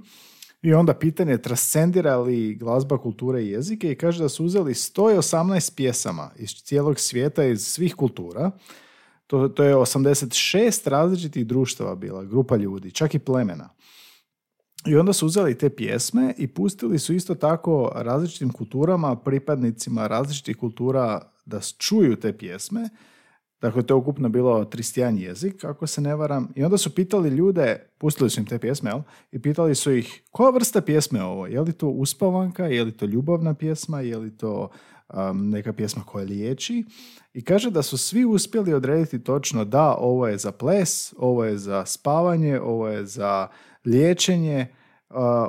I onda pitanje transcendira li glazba kulture i jezike i kaže da su uzeli 118 pjesama iz cijelog svijeta, iz svih kultura. To, to je 86 različitih društava bila, grupa ljudi, čak i plemena. I onda su uzeli te pjesme i pustili su isto tako različitim kulturama, pripadnicima različitih kultura da čuju te pjesme. Dakle, to je ukupno bilo 31 jezik, ako se ne varam. I onda su pitali ljude, pustili su im te pjesme, jel? I pitali su ih, koja vrsta pjesme je ovo? Je li to uspavanka, je li to ljubavna pjesma, je li to um, neka pjesma koja liječi? I kaže da su svi uspjeli odrediti točno da, ovo je za ples, ovo je za spavanje, ovo je za liječenje,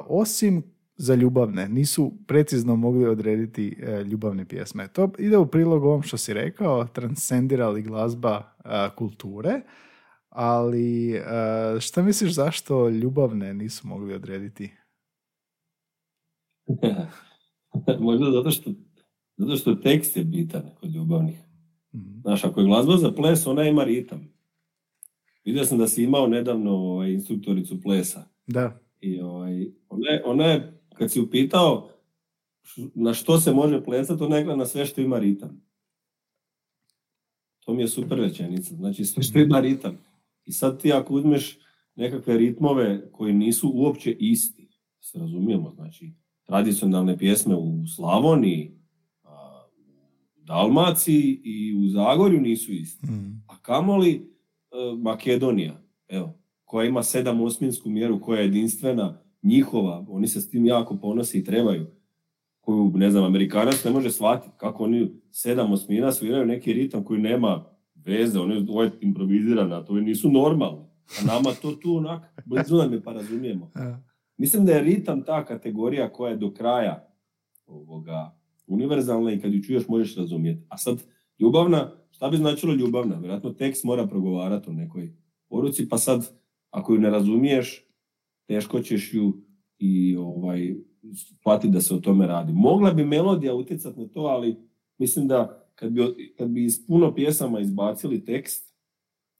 osim za ljubavne. Nisu precizno mogli odrediti e, ljubavne pjesme. To ide u prilog ovom što si rekao, transcendirali glazba kulture, ali šta misliš zašto ljubavne nisu mogli odrediti? Možda zato što, zato što tekst je bitan kod ljubavnih. mm Znaš, ako je glazba za ples, ona ima ritam. Vidio sam da si imao nedavno ovaj, instruktoricu plesa. Da. I ovaj, ona, je, ona je, kad si upitao na što se može plesati, ona je na sve što ima ritam. To mi je super rečenica. Znači sve što ima ritam. I sad ti ako uzmeš nekakve ritmove koji nisu uopće isti, se razumijemo, znači tradicionalne pjesme u Slavoniji, u Dalmaciji i u Zagorju nisu isti. Mm. A kamoli Makedonija, evo, koja ima sedam osminsku mjeru, koja je jedinstvena, njihova, oni se s tim jako ponose i trebaju. Koju, ne znam, Amerikanac ne može shvatiti kako oni sedam osmina sviraju neki ritam koji nema veze, oni ovo je improvizirana, to nisu normalni. A nama to tu onak, blizu nam je pa razumijemo. Mislim da je ritam ta kategorija koja je do kraja ovoga, univerzalna i kad ju čuješ možeš razumjeti. A sad, ljubavna, šta bi značilo ljubavna? Vjerojatno tekst mora progovarati o nekoj poruci, pa sad, ako ju ne razumiješ, teško ćeš ju i ovaj, shvatiti da se o tome radi. Mogla bi melodija utjecati na to, ali mislim da kad bi, kad bi iz puno pjesama izbacili tekst,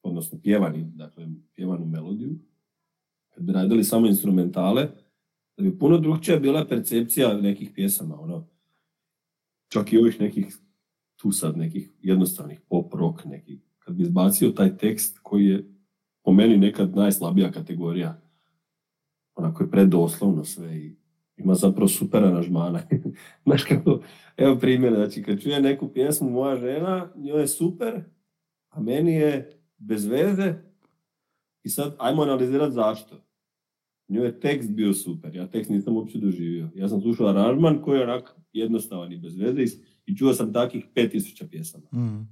odnosno pjevani, dakle pjevanu melodiju, kad bi radili samo instrumentale, da bi puno drugčija bila percepcija nekih pjesama, ono, čak i ovih nekih, tu sad nekih jednostavnih pop rock nekih, kad bi izbacio taj tekst koji je po meni nekad najslabija kategorija, onako je predoslovno sve i ima zapravo super aranžmana. Znaš kako, evo primjer, znači kad čuje neku pjesmu moja žena, njoj je super, a meni je bez veze i sad ajmo analizirati zašto. Njoj je tekst bio super, ja tekst nisam uopće doživio. Ja sam slušao aranžman koji je onak jednostavan i bez veze i- i čuo sam takih 5000 pjesama. Mm.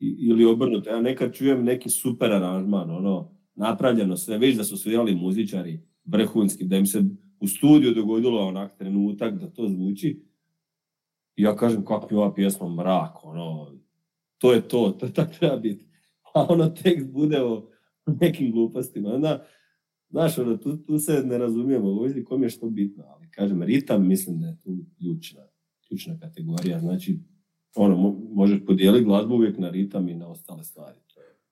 I, ili obrnuto, ja nekad čujem neki super aranžman, ono, napravljeno sve, vidiš da su svirali muzičari vrhunski, da im se u studiju dogodilo onak trenutak da to zvuči. I ja kažem, kako je ova pjesma mrak, ono, to je to, to tako treba biti. A ono tekst bude o nekim glupostima. Onda, znaš, ono, tu, tu se ne razumijemo, ovdje kom je što bitno, ali kažem, ritam mislim da je tu ključna, ključna kategorija, znači, ono, mo- možeš podijeliti glazbu uvijek na ritam i na ostale stvari.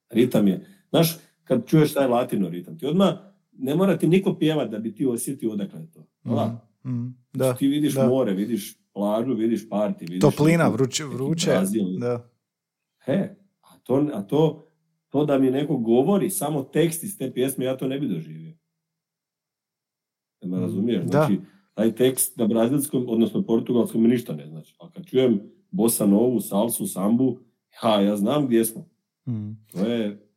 Ritam je, znaš, kad čuješ taj latino ritam, ti odmah ne mora ti niko pjevat da bi ti osjetio odakle je to. Mm. Mm. Da. Ti vidiš da. more, vidiš plažu, vidiš parti, vidiš... Toplina, vruće, vruće. Da. He, a to, a to, to da mi neko govori samo tekst iz te pjesme, ja to ne bi doživio. Da me Mm, razumiješ? da. Taj tekst na brazilskom, odnosno portugalskom mi ništa ne znači. A kad čujem bossa novu, salsu, sambu, ha, ja znam gdje smo. Mm. To je,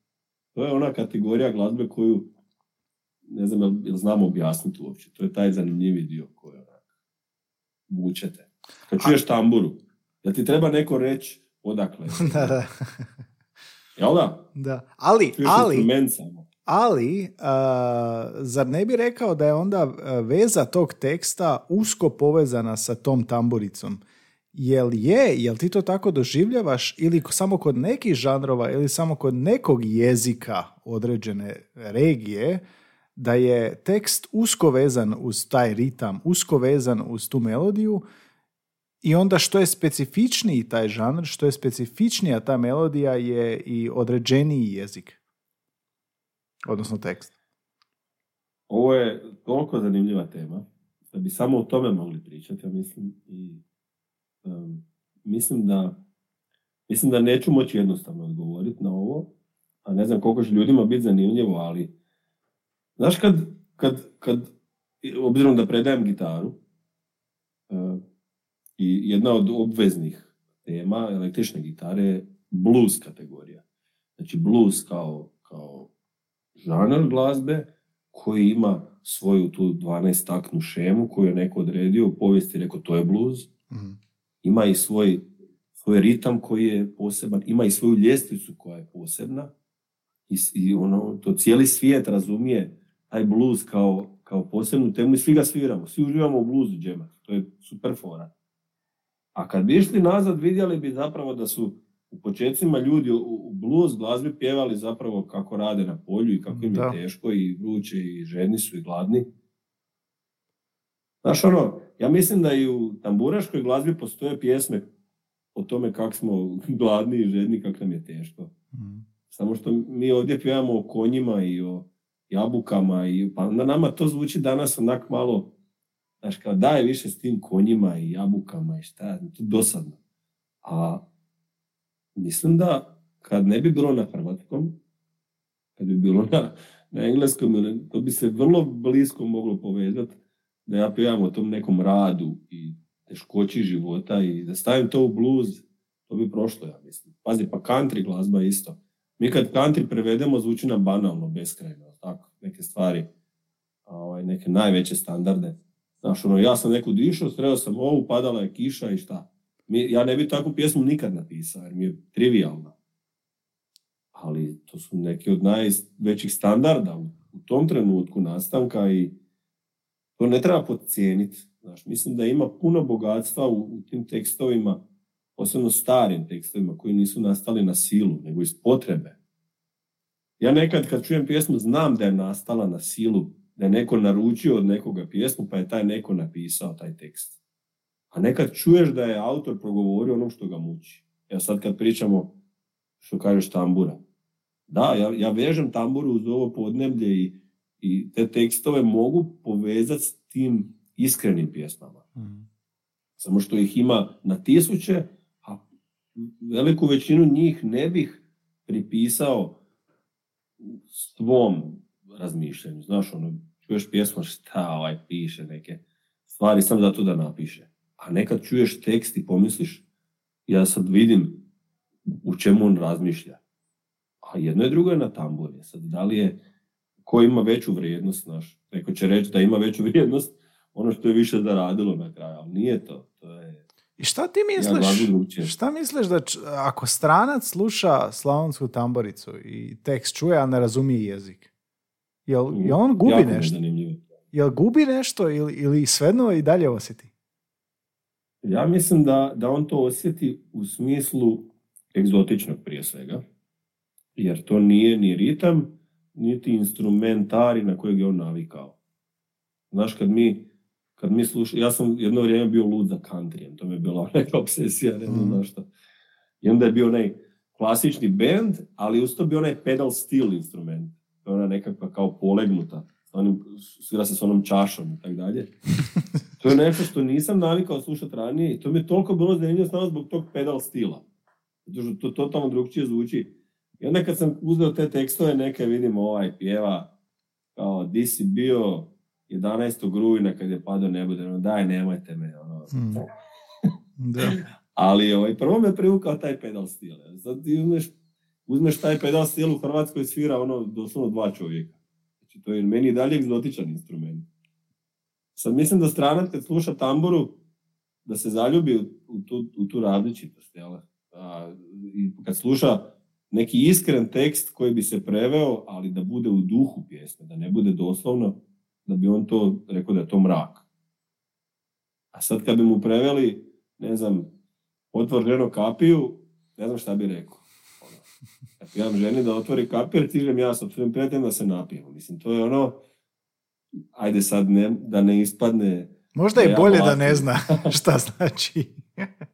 to je ona kategorija glazbe koju ne znam jel, jel znamo objasniti uopće. To je taj zanimljivi dio koji onak vučete. Kad čuješ tamburu, da ti treba neko reći odakle. da, da. Jel da? da. Ali, ali, samo. Ali, a, zar ne bi rekao da je onda a, veza tog teksta usko povezana sa tom tamburicom? Jel je, jel ti to tako doživljavaš ili samo kod nekih žanrova ili samo kod nekog jezika određene regije, da je tekst usko vezan uz taj ritam, usko vezan uz tu melodiju i onda što je specifičniji taj žanr, što je specifičnija ta melodija je i određeniji jezik. Odnosno tekst. Ovo je toliko zanimljiva tema da bi samo o tome mogli pričati, ja mislim. I, em, mislim da mislim da neću moći jednostavno odgovoriti na ovo, a ne znam koliko će ljudima biti zanimljivo, ali znaš kad, kad, kad obzirom da predajem gitaru em, i jedna od obveznih tema električne gitare je blues kategorija. Znači blues kao, kao žanr glazbe koji ima svoju tu 12 taknu šemu koju je neko odredio u povijesti i rekao to je blues. Mhm. Ima i svoj, svoj ritam koji je poseban, ima i svoju ljestvicu koja je posebna i, i ono, to cijeli svijet razumije taj blues kao, kao posebnu temu i svi ga sviramo, svi uživamo u bluesu džema, to je super fora. A kad bi išli nazad vidjeli bi zapravo da su u početcima ljudi u, blues glazbi pjevali zapravo kako rade na polju i kako im je teško i vruće i žedni su i gladni. Znaš ono, ja mislim da i u tamburaškoj glazbi postoje pjesme o tome kako smo gladni i žedni, kako nam je teško. Mhm. Samo što mi ovdje pjevamo o konjima i o jabukama i pa na nama to zvuči danas onak malo znaš kao daj više s tim konjima i jabukama i šta, to dosadno. A mislim da kad ne bi bilo na hrvatskom, kad bi bilo na, na engleskom, to bi se vrlo blisko moglo povezati da ja pjevam o tom nekom radu i teškoći života i da stavim to u blues, to bi prošlo, ja mislim. Pazi, pa country glazba isto. Mi kad country prevedemo, zvuči nam banalno, beskrajno, tako, neke stvari, ovaj, neke najveće standarde. Znaš, ono, ja sam nekud išao, sreo sam ovu, padala je kiša i šta. Mi, ja ne bi takvu pjesmu nikad napisao, jer mi je trivialna. Ali to su neki od najvećih standarda u, u tom trenutku nastanka i to ne treba podcijeniti. Znaš, mislim da ima puno bogatstva u, u tim tekstovima, posebno starim tekstovima koji nisu nastali na silu, nego iz potrebe. Ja nekad kad čujem pjesmu znam da je nastala na silu, da je neko naručio od nekoga pjesmu pa je taj neko napisao taj tekst. A nekad čuješ da je autor progovorio ono što ga muči. Ja sad kad pričamo, što kažeš tambura. Da, ja, ja vežem tamburu uz ovo podneblje i, i te tekstove mogu povezati s tim iskrenim pjesmama. Mhm. Samo što ih ima na tisuće, a veliku većinu njih ne bih pripisao svom razmišljanju. Znaš, ono, čuješ pjesmu, šta ovaj piše neke stvari samo zato da napiše. A nekad čuješ tekst i pomisliš, ja sad vidim u čemu on razmišlja. A jedno i drugo je na tamburi. Sad, da li je, ko ima veću vrijednost, znaš, neko će reći da ima veću vrijednost ono što je više zaradilo na kraju, ali nije to. To je I šta ti ja misliš? drugčije. Šta misliš da č- ako stranac sluša slavonsku tamboricu i tekst čuje, a ne razumije jezik? Jel, jel on gubi Jako je nešto? zanimljivo. Jel gubi nešto ili, ili svejedno i dalje osjeti? Ja mislim da, da on to osjeti u smislu egzotičnog prije svega, jer to nije ni ritam, niti instrumentari na kojeg je on navikao. Znaš, kad mi, kad mi slušamo, ja sam jedno vrijeme bio lud za countryjem, to mi je bila neka obsesija, ne znam Mhm. zašto. I onda je bio onaj klasični band, ali uz to bio onaj pedal steel instrument. To je ona nekakva kao polegnuta, onim, svira se s onom čašom i tako dalje. To je nešto što nisam navikao slušati ranije i to mi je toliko bilo zanimljivo samo zbog tog pedal stila. Zato što to totalno drugčije zvuči. I onda kad sam uzeo te tekstove, neke vidim ovaj pjeva kao di si bio 11. rujna kad je padao nebo, da daj nemojte me. Ono. Mm. Da. Ali ovaj, prvo me privukao taj pedal stil. Sad ti uzmeš, uzmeš taj pedal stil u Hrvatskoj svira ono doslovno dva čovjeka. Znači to je meni dalje egzotičan instrument. Sad mislim da stranac kad sluša tamburu da se zaljubi u, tu, u tu različitost. Jel? A, I kad sluša neki iskren tekst koji bi se preveo, ali da bude u duhu pjesme, da ne bude doslovno, da bi on to rekao da je to mrak. A sad kad bi mu preveli, ne znam, otvor ženo kapiju, ne znam šta bi rekao. Ono, pitam ženi da otvori kapiju, stižem ja sa svojim prijateljem da se napijemo. Mislim, to je ono, ajde sad ne, da ne ispadne Možda je Ja bolje da ne zna šta znači.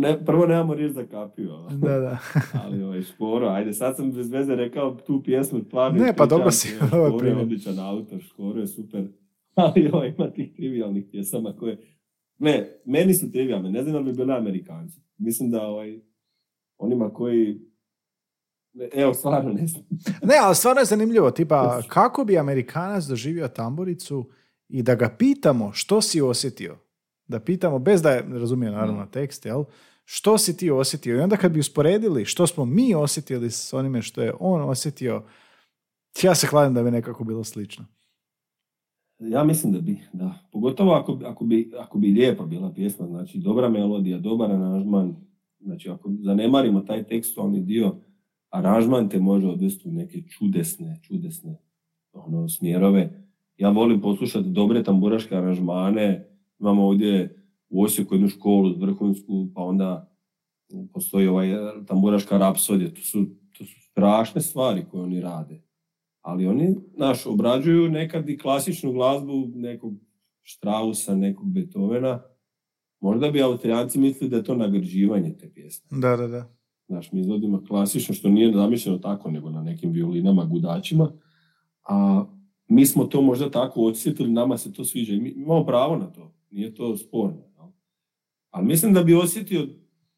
Ne, prvo nemamo riječ za kapiju, da, da. ali ovaj, Škoro, ajde, sad sam bez veze rekao tu pjesmu, stvarno Ne, pa dobro si, Škoro je odličan autor, Škoro je super, ali ovaj, ima tih trivialnih pjesama koje, ne, meni su trivialne, ne znam da bi bile Amerikanci, mislim da ovaj, onima koji, evo, stvarno ne znam. Ne, ali stvarno je zanimljivo, tipa kako bi Amerikanac doživio tamburicu i da ga pitamo što si osjetio. Da pitamo, bez da je razumio naravno tekst, jel? Što si ti osjetio? I onda kad bi usporedili što smo mi osjetili s onime što je on osjetio, ja se kladim da bi nekako bilo slično. Ja mislim da bi, da. Pogotovo ako, ako, bi, ako bi lijepa bila pjesma, znači dobra melodija, dobar aranžman, znači ako zanemarimo taj tekstualni dio, aranžman te može odvesti u neke čudesne, čudesne ono, smjerove. Ja volim poslušati dobre tamburaške aranžmane, imamo ovdje u Osijeku jednu školu vrhunsku, pa onda postoji ovaj tamburaška rapsodija, to su, to su strašne stvari koje oni rade. Ali oni, znaš, obrađuju nekad i klasičnu glazbu nekog Strausa, nekog Beethovena. Možda bi Austrijanci mislili da je to nagrđivanje te pjesme. Da, da, da. Znaš, mi izvodimo klasično, što nije zamišljeno tako, nego na nekim violinama, gudačima. A mi smo to možda tako osjetili, nama se to sviđa i mi imamo pravo na to. Nije to sporno. jel? Ali mislim da bi osjetio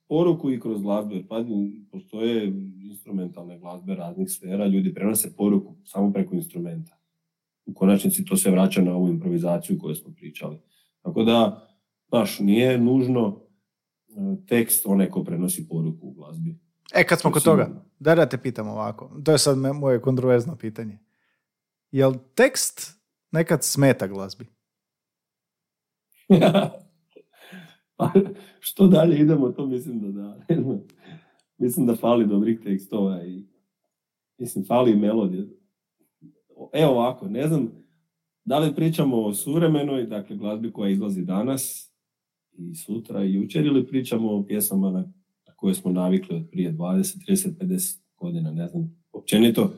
poruku i kroz glazbu, jer pazi, postoje instrumentalne glazbe raznih sfera, ljudi prenose poruku samo preko instrumenta. U konačnici to se vraća na ovu improvizaciju koju smo pričali. Tako da, znaš, nije nužno tekst onaj ko prenosi poruku u glazbi. E, kad smo kod toga, da da te pitam ovako, to je sad moje kontroverzno pitanje. Jel tekst nekad smeta glazbi? Pa, što dalje idemo, to mislim da da. Mislim da fali dobrih tekstova i mislim, fali melodije. Evo ovako, ne znam, da li pričamo o suvremenoj, dakle, glazbi koja izlazi danas i sutra i jučer ili pričamo o pjesama na, koje smo navikli od prije 20, 30, 50 godina, ne znam. Općenito,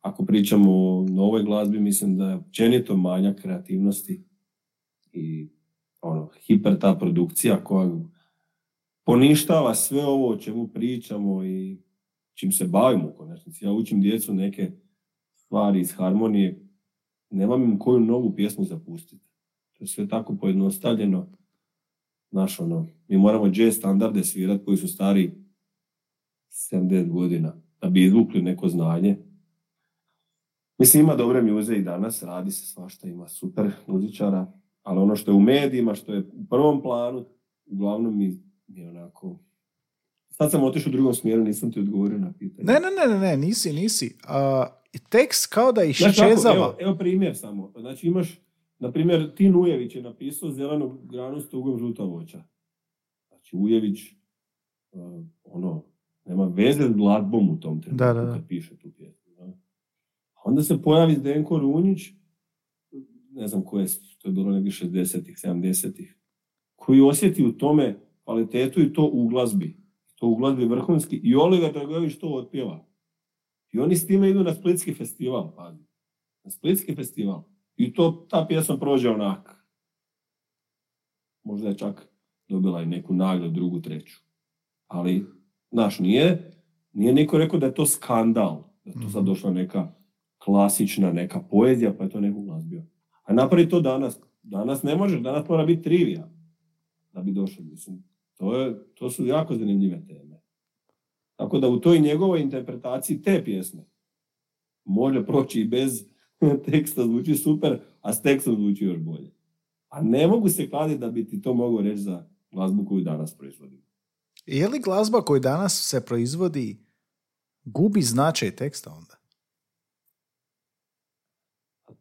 ako pričamo o novoj glazbi, mislim da je općenito manjak kreativnosti i ono, hiper ta produkcija koja poništava sve ovo o čemu pričamo i čim se bavimo u konačnici. Ja učim djecu neke stvari iz harmonije, nemam im koju novu pjesmu zapustiti. To je sve tako pojednostavljeno. Znaš, ono, mi moramo jazz standarde svirati koji su stari 70 godina, da bi izvukli neko znanje. Mislim, ima dobre muze i danas, radi se svašta, ima super muzičara, ali ono što je u medijima, što je u prvom planu, uglavnom mi je onako... Sad sam otišao u drugom smjeru, nisam ti odgovorio na pitanje. Ne, ne, ne, ne, ne, nisi, nisi. A, tekst kao da iščezava. evo, evo primjer samo. Znači imaš, na primjer, Tin Ujević je napisao zelenu granu s tugom žuta voća. Znači Ujević, uh, ono, nema veze s glazbom u tom trenutku Da, da, da. piše tu pjesmu. da. A Onda se pojavi Zdenko Runjić, ne znam koje, to je bilo negdje 60-ih, 70-ih, koji osjeti u tome kvalitetu i to u glazbi. To u glazbi vrhunski. I Oliver Dragović to otpjeva. I oni s time idu na Splitski festival, pazi. Na Splitski festival. I to, ta pjesma prođe onak. Možda je čak dobila i neku nagradu, drugu, treću. Ali, znaš, nije, nije niko rekao da je to skandal. Da je to sad Mhm. došla neka klasična, neka poezija, pa je to neko glazbio. A napravi to danas. Danas ne možeš, danas mora biti trivija da bi došao. Mislim, to, je, to su jako zanimljive teme. Tako da u toj njegovoj interpretaciji te pjesme može proći i bez teksta zvuči super, a s tekstom zvuči još bolje. A ne mogu se kladiti da bi ti to mogao reći za glazbu koju danas proizvodimo. Je li glazba koju danas se proizvodi gubi značaj teksta onda?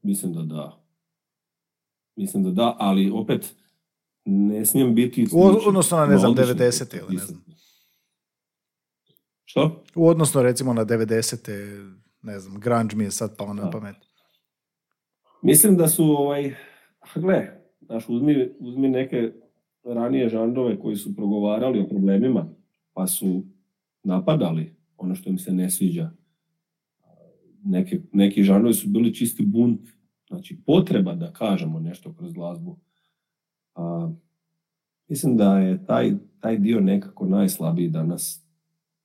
Mislim da da. Mislim da da, ali opet ne smijem biti... U odnosu na, ne znam, odlični 90. tekst ili ne znam. Što? U odnosno recimo na 90. ne znam, grunge mi je sad pao na Da. pamet. Mislim da su, ovaj, gle, znaš, uzmi, uzmi neke ranije žanrove koji su progovarali o problemima, pa su napadali ono što im se ne sviđa. Neke, neki žanrovi su bili čisti bunt, znači potreba da kažemo nešto kroz glazbu. A, mislim da je taj, taj dio nekako najslabiji danas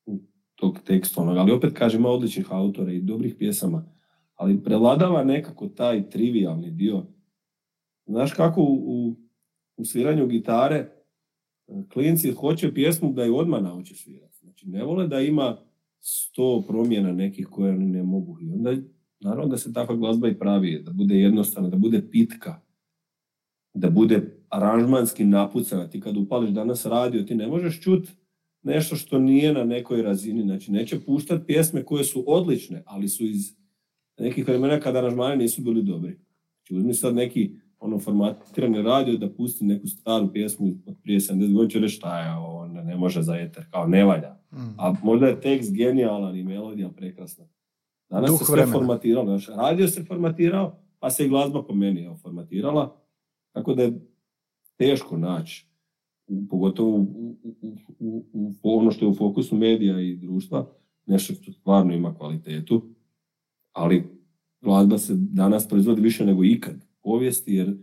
u tog tekstualnog, ali opet kažem, ima odličnih autora i dobrih pjesama, ali prevladava nekako taj trivialni dio. Znaš kako u, u, sviranju gitare e, klinci hoće pjesmu da ju odmah nauče svirati. Znači ne vole da ima sto promjena nekih koje oni ne mogu. I onda naravno da se takva glazba i pravi, da bude jednostavna, da bude pitka, da bude aranžmanski napucana. Ti kad upališ danas radio, ti ne možeš čut nešto što nije na nekoj razini. Znači neće puštati pjesme koje su odlične, ali su iz nekih vremena kada aranžmani nisu bili dobri. Znači uzmi sad neki ono formatirani radio da pusti neku staru pjesmu od prije 70 godina će reći šta je ovo, ne, ne može za eter, kao ne valja. Mm. A možda je tekst genijalan i melodija prekrasna. Danas Duh se sve vremena. formatiralo. Znaš, radio se formatirao, pa se i glazba po meni evo, formatirala. Tako da je teško naći, u- pogotovo u, u, u, u, u ono što je u fokusu medija i društva, nešto što stvarno ima kvalitetu, ali glazba se danas proizvodi više nego ikad u povijesti, jer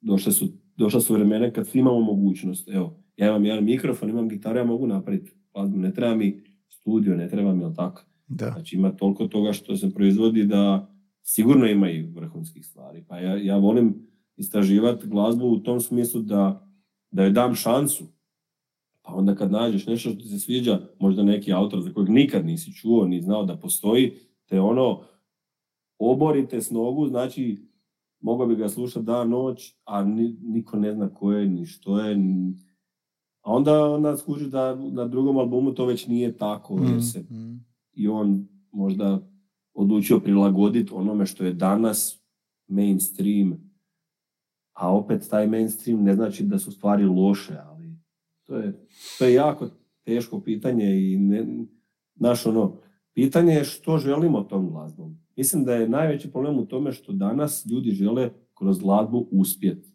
došle su, došla su vremena kad svi imamo mogućnost. Evo, ja imam jedan mikrofon, imam gitaru, ja mogu napraviti glazbu, ne treba mi studio, ne treba mi, jel tako? Da. Znači ima toliko toga što se proizvodi da sigurno ima i vrhunskih stvari. Pa ja, ja volim istraživati glazbu u tom smislu da, da joj dam šansu. Pa onda kad nađeš nešto što ti se sviđa, možda neki autor za kojeg nikad nisi čuo, ni znao da postoji, te ono oborite s nogu, znači mogao bi ga slušati dan, noć, a ni, niko ne zna ko je, ni što je, ni- A onda, onda skužiš da na drugom albumu to već nije tako, jer se Mm. i on možda odlučio prilagoditi onome što je danas mainstream, a opet taj mainstream ne znači da su stvari loše, ali to je, to je jako teško pitanje i ne, naš ono, pitanje je što želimo tom glazbom. Mislim da je najveći problem u tome što danas ljudi žele kroz glazbu uspjeti.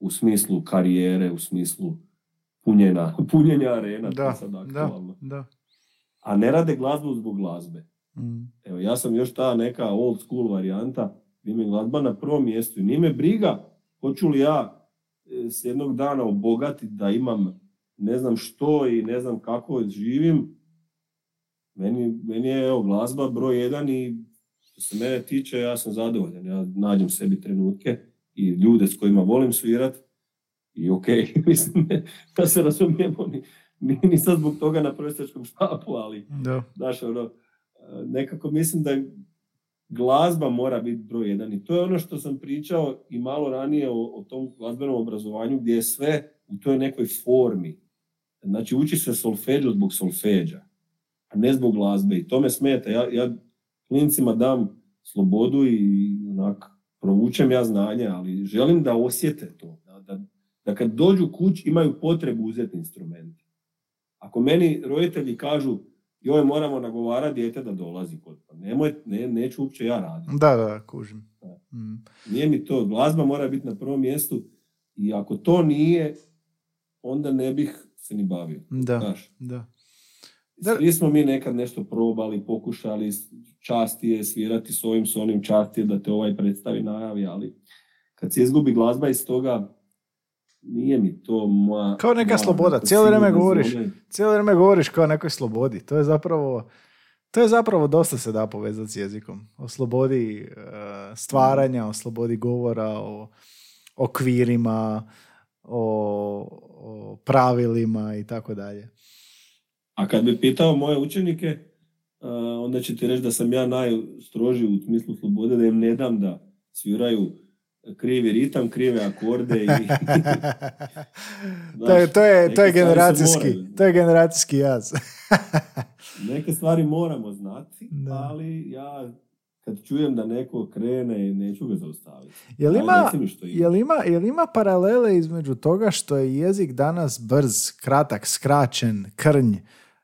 U smislu karijere, u smislu punjena, punjenja arena, Da, sad da, da. A ne rade glazbu zbog glazbe. Mm. Evo, ja sam još ta neka old school varijanta gdje mi je glazba na prvom mjestu i nije me briga hoću li ja e, s jednog dana obogati da imam ne znam što i ne znam kako živim. Meni, meni je evo, glazba broj jedan i što se mene tiče ja sam zadovoljan. Ja nađem sebi trenutke i ljude s kojima volim svirat i ok, mislim da se razumijemo ni, ni, ni sad zbog toga na prosječkom štapu, ali Da. Znaš, ono, nekako mislim da glazba mora biti broj jedan i to je ono što sam pričao i malo ranije o, o tom glazbenom obrazovanju gdje je sve u toj nekoj formi. Znači uči se solfeđo zbog solfeđa, a ne zbog glazbe i to me smeta. Ja, ja klincima dam slobodu i onak, provučem ja znanje, ali želim da osjete to. Da, da, da kad dođu kući imaju potrebu uzeti instrumente. Ako meni roditelji kažu joj moramo nagovarati dijete da dolazi kod pa nemoj, ne, neću uopće ja raditi. Da, da, kužim. Mm. Nije mi to, glazba mora biti na prvom mjestu i ako to nije, onda ne bih se ni bavio. Da, Znaš, da. Svi smo mi nekad nešto probali, pokušali, časti je svirati s ovim, s onim, časti je da te ovaj predstavi najavi, ali kad se izgubi glazba iz toga, nije mi to moja... Kao neka moja sloboda, cijelo vrijeme govoriš. Cijelo vrijeme govoriš kao nekoj slobodi. To je zapravo, to je zapravo dosta se da povezati s jezikom. O slobodi e, stvaranja, o slobodi govora, o okvirima, o, o pravilima i tako dalje. A kad bi pitao moje učenike, a, onda će ti reći da sam ja najstrožiji u smislu slobode, da im ne dam da sviraju krivi ritam, krive akorde i to je, to je, to generacijski, to je generacijski jaz. neke stvari moramo znati, Da. ali ja kad čujem da neko krene, neću ga zaustaviti. Jel ima. jel, ima, jel ima paralele između toga što je jezik danas brz, kratak, skraćen, krnj,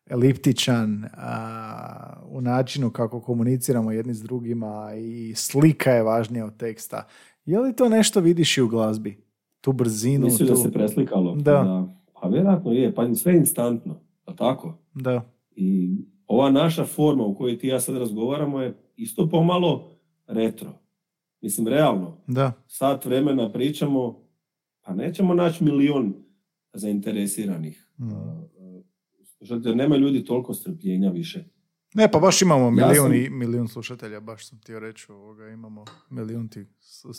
eliptičan a, u načinu kako komuniciramo jedni s drugima i slika je važnija od teksta. Je li to nešto vidiš i u glazbi? Tu brzinu, Misliš da tu... se preslikalo? Da. Pa vjerojatno je, pa sve instantno, a tako? Da. I ova naša forma u kojoj ti ja sad razgovaramo je isto pomalo retro. Mislim, realno, Da. sat vremena pričamo, pa nećemo naći milion zainteresiranih. Mm. Slušajte, nema ljudi toliko strpljenja više. Ne, pa baš imamo Ja milijun, sam- i, milijun slušatelja, baš sam htio reći ovoga, imamo milijun ti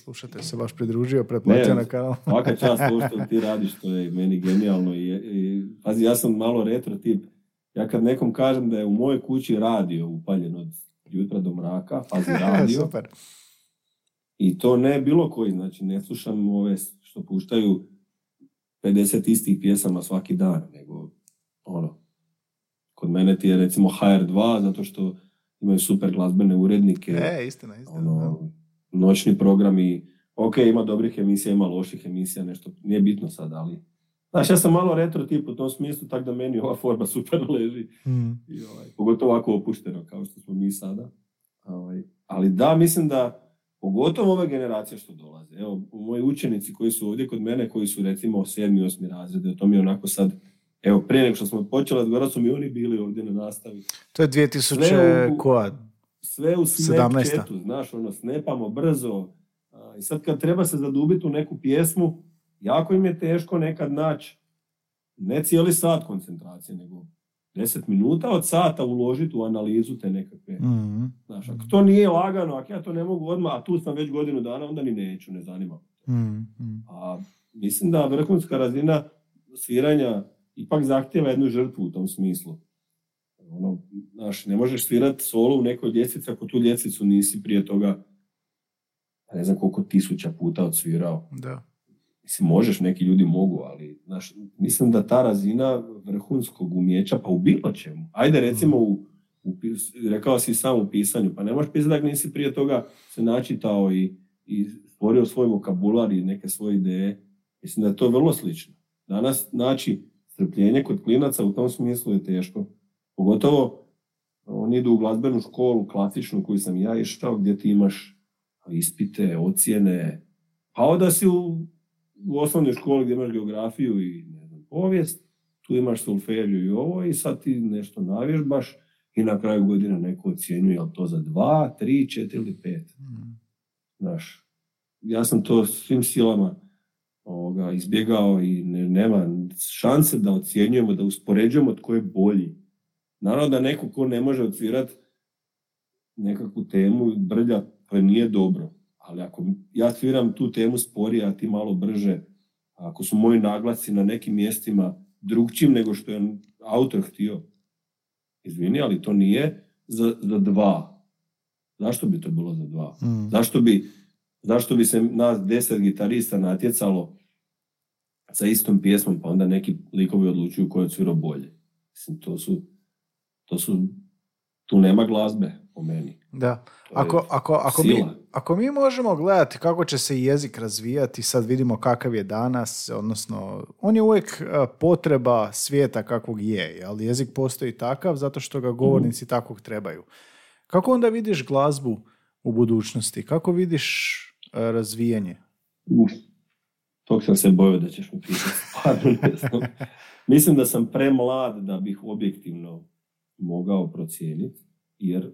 slušatelja se baš pridružio, pretplatio na kanal. Svaka čast to što ti radiš, to je meni genijalno. I, i, pazi, ja sam malo retro tip. Ja kad nekom kažem da je u mojoj kući radio upaljen od jutra do mraka, pazi radio, Super. I to ne bilo koji, znači ne slušam ove što puštaju 50 istih pjesama svaki dan, nego ono, kod mene ti je recimo HR2 zato što imaju super glazbene urednike, E, istina, istina. ono, noćni programi, ok, ima dobrih emisija, ima loših emisija, nešto, nije bitno sad, ali Znaš, ja sam malo retro tip u tom smislu, tako da meni ova forma super leži. Mm. I, ovaj, pogotovo ovako opušteno kao što smo mi sada. Ovaj, ali da, mislim da pogotovo ove generacije što dolaze. Evo, moji učenici koji su ovdje kod mene, koji su recimo sedmi, osmi razred, o to mi je onako sad, evo, prije nego što smo počeli razgovarati su mi oni bili ovdje na nastavi. To je 2000 Sve u- koja? Sve u snap 17. chatu, znaš, ono, snepamo brzo. A, I sad kad treba se zadubiti u neku pjesmu, jako im je teško nekad naći ne cijeli sat koncentracije, nego 10 minuta od sata uložiti u analizu te nekakve Mm. Znaš, ako to nije lagano, ako ja to ne mogu odmah, a tu sam već godinu dana, onda ni neću, ne zanima. me. Mm. Mm. A mislim da vrhunska razina sviranja ipak zahtjeva jednu žrtvu u tom smislu. Ono, znaš, ne možeš svirati solo u nekoj ljestvici ako tu ljestvicu nisi prije toga ne znam koliko tisuća puta odsvirao. Da. Mislim, možeš, neki ljudi mogu, ali znaš, mislim da ta razina vrhunskog umjeća, pa u bilo čemu. Ajde recimo u, u rekao si sam u pisanju, pa ne možeš pisati da nisi prije toga se načitao i, i stvorio svoj vokabular i neke svoje ideje. Mislim da je to vrlo slično. Danas, znači, strpljenje kod klinaca u tom smislu je teško. Pogotovo oni idu u glazbenu školu, klasičnu koju sam ja išao, gdje ti imaš ispite, ocjene, pa onda si u, u osnovnoj školi gdje imaš geografiju i ne znam, povijest, tu imaš solfeđu i ovo i sad ti nešto navježbaš i na kraju godine neko ocjenjuje jel to za dva, tri, četiri ili pet. Znaš, ja sam to svim silama ovoga, izbjegao i ne, nema šanse da ocjenjujemo, da uspoređujemo tko je bolji. Naravno da neko ko ne može odsvirat nekakvu temu brlja, to nije dobro. Ali ako ja sviram tu temu sporije, a ti malo brže, ako su moji naglasci na nekim mjestima drugčijim nego što je autor htio, izvini, ali to nije za, za dva. Zašto bi to bilo za dva? Mm. Zašto bi, zašto bi se nas deset gitarista natjecalo sa istom pjesmom, pa onda neki likovi odlučuju ko je odsvirao bolje. Mislim, to su, to su, tu nema glazbe po meni. Da. Ako, ako, ako, mi, ako mi možemo gledati kako će se jezik razvijati, sad vidimo kakav je danas, odnosno on je uvijek e, potreba svijeta kakvog je, ali jezik postoji takav zato što ga govornici takvog trebaju. Kako onda vidiš glazbu u budućnosti? Kako vidiš e, razvijanje? Uf, tog sam se bojao da ćeš mi pitati. Stvarno ne znam. Mislim da sam premlad da bih objektivno mogao procijeniti, jer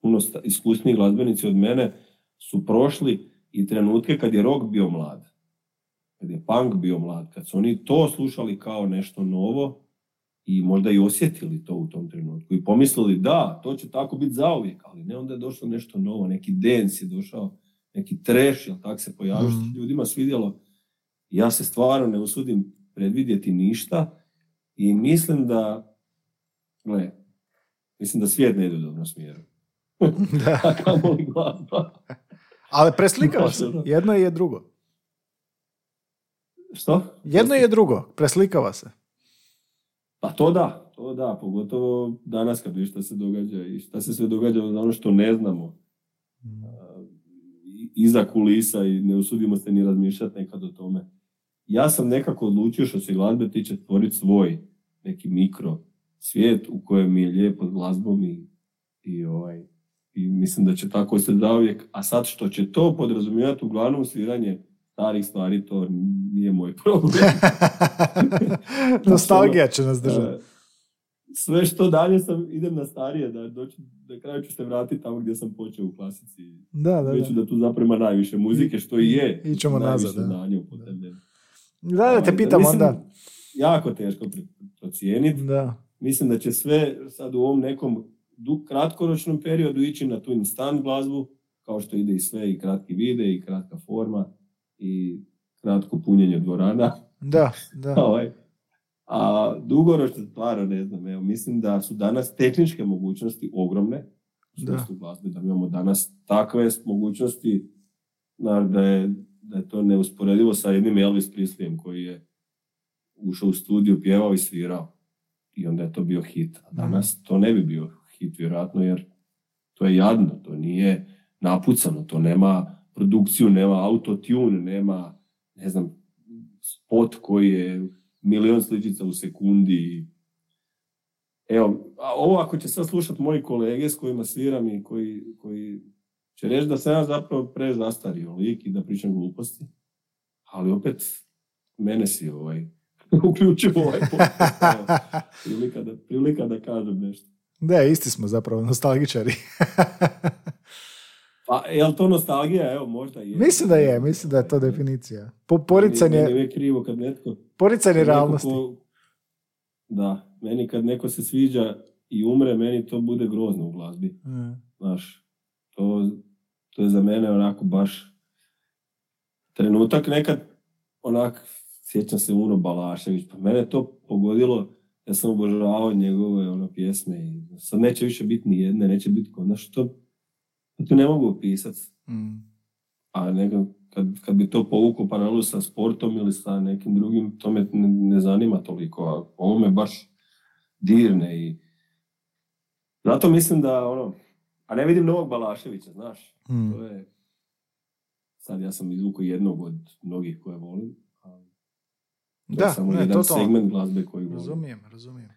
puno iskusniji glazbenici od mene su prošli i trenutke kad je rock bio mlad, kad je punk bio mlad, kad su oni to slušali kao nešto novo i možda i osjetili to u tom trenutku i pomislili da, to će tako biti zauvijek, ali ne, onda je došlo nešto novo, neki dance je došao, neki trash, jel tak se pojavio, što Mhm. ljudima svidjelo. Ja se stvarno ne usudim predvidjeti ništa i mislim da, gle, mislim da svijet ne ide u dobrom smjeru. da. Ali preslikava se. ono. Jedno je drugo. Što? Jedno je drugo. Preslikava se. Pa to da, to da, pogotovo danas kad vidiš šta se događa i šta se sve događa za ono što ne znamo a, i- iza kulisa i ne usudimo se ni razmišljati nekad o tome. Ja sam nekako odlučio što se glazbe tiče stvoriti svoj neki mikro svijet u kojem mi je lijepo s glazbom i, i, ovaj, i mislim da će tako se zauvijek. A sad što će to podrazumijevati uglavnom sviranje starih stvari, to nije moj problem. Nostalgija će nas držati. E, sve što dalje sam, idem na starije, da doći, na kraju ću se vratiti tamo gdje sam počeo u klasici. Da, da, da. da tu zapravo ima najviše muzike, što i je. Ićemo nazad, da. Da, da te pitam mislim, onda. Jako teško procijeniti. Da. Mislim da će sve sad u ovom nekom kratkoročnom periodu ići na tu instant glazbu, kao što ide i sve, i kratki vide, i kratka forma, i kratko punjenje dvorana. Da, da. Ovaj. A dugoročno stvarno ne znam, evo, mislim da su danas tehničke mogućnosti ogromne Da. glazbe, da mi imamo danas takve mogućnosti da je, da je to neusporedivo sa jednim Elvis Presleyem koji je ušao u studiju, pjevao i svirao. I onda je to bio hit. A danas to ne bi bio hit, vjerojatno, jer to je jadno, to nije napucano, to nema produkciju, nema autotune, nema, ne znam, spot koji je milion sličica u sekundi. Evo, a ovo ako će sad slušat moji kolege s kojima sviram i koji, koji će reći da sam ja zapravo prezastario lik i da pričam gluposti, ali opet mene si ovaj, uključio ovaj prilika, da, prilika da kažem nešto. Da, isti smo zapravo nostalgičari. Pa, je li to nostalgija? Evo, možda je. mislim da je, mislim da je to definicija. Po, Meni je poricanje, krivo kad netko... poricanje realnosti. ko- da, meni kad neko se sviđa i umre, meni to bude grozno u glazbi. Mm. Znaš, to, to je za mene onako baš trenutak nekad, onak, sjećam se Uno Balašević, pa mene to pogodilo, ja sam obožavao njegove ono, pjesme i sad neće više biti ni jedne, neće biti kod, znaš, to, to ne mogu opisati. Mm. A nego, kad, kad bi to povukao paralelu sa sportom ili sa nekim drugim, to me ne, ne zanima toliko, a ovo me baš dirne i zato mislim da ono, a ne vidim novog Balaševića, znaš, Mm. to je, sad ja sam izvukao jednog od mnogih koje volim, a to je Da, samo ne, jedan totalno. segment glazbe koji volim. Razumijem, razumijem.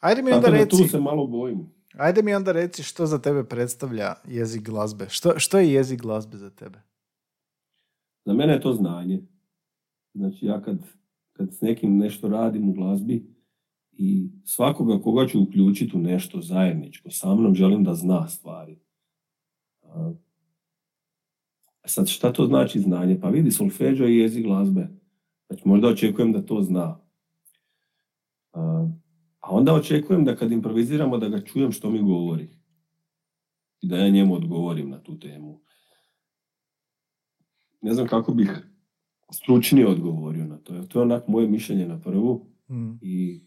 Ajde mi onda Tako da reci, tu se malo bojim. ajde mi onda reci što za tebe predstavlja jezik glazbe. Što, što je jezik glazbe za tebe? Za mene je to znanje. Znači ja kad, kad s nekim nešto radim u glazbi i svakoga koga ću uključiti u nešto zajedničko, sa mnom želim da zna stvari. A, sad šta to znači znanje? Pa vidi, solfeđo je jezik glazbe. Znači možda očekujem da to zna. A, a onda očekujem da kad improviziramo da ga čujem što mi govori. I da ja njemu odgovorim na tu temu ne znam kako bih stručnije odgovorio na to. To je onak moje mišljenje na prvu Mm. i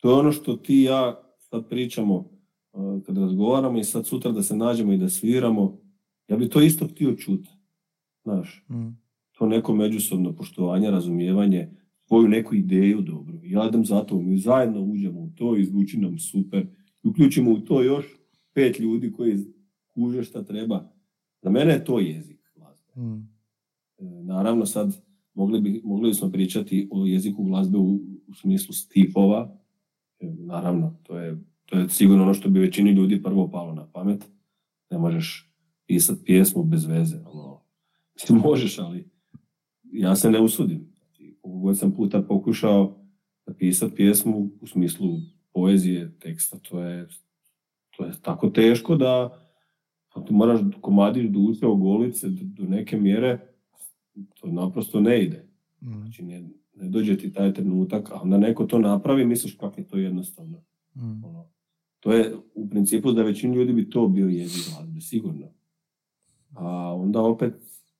to je ono što ti i ja sad pričamo uh, kad razgovaramo i sad sutra da se nađemo i da sviramo. Ja bi to isto htio čuti. Znaš, Mm. to neko međusobno poštovanje, razumijevanje, svoju neku ideju dobru. Ja idem zato, mi zajedno uđemo u to, izvuči nam super, i uključimo u to još pet ljudi koji kuže šta treba. Za mene je to jezik glazbe. Mm. E, Naravno sad mogli, bi, mogli smo pričati o jeziku glazbe u, u smislu stihova. Naravno, to je, to je sigurno ono što bi većini ljudi prvo palo na pamet. Ne možeš pisati pjesmu bez veze. Ono, možeš, ali ja se ne usudim. Znači, Koliko god sam puta pokušao napisati pjesmu u smislu poezije, teksta, to je, to je tako teško da pa ti moraš komadiš duše ogoliti se do, do neke mjere, to naprosto ne ide. Mm. Znači ne, ne dođe ti taj trenutak, a onda neko to napravi, misliš kako je to jednostavno. Mm. Ono, to je u principu da većini ljudi bi to bio jezik glazbe, sigurno. A onda opet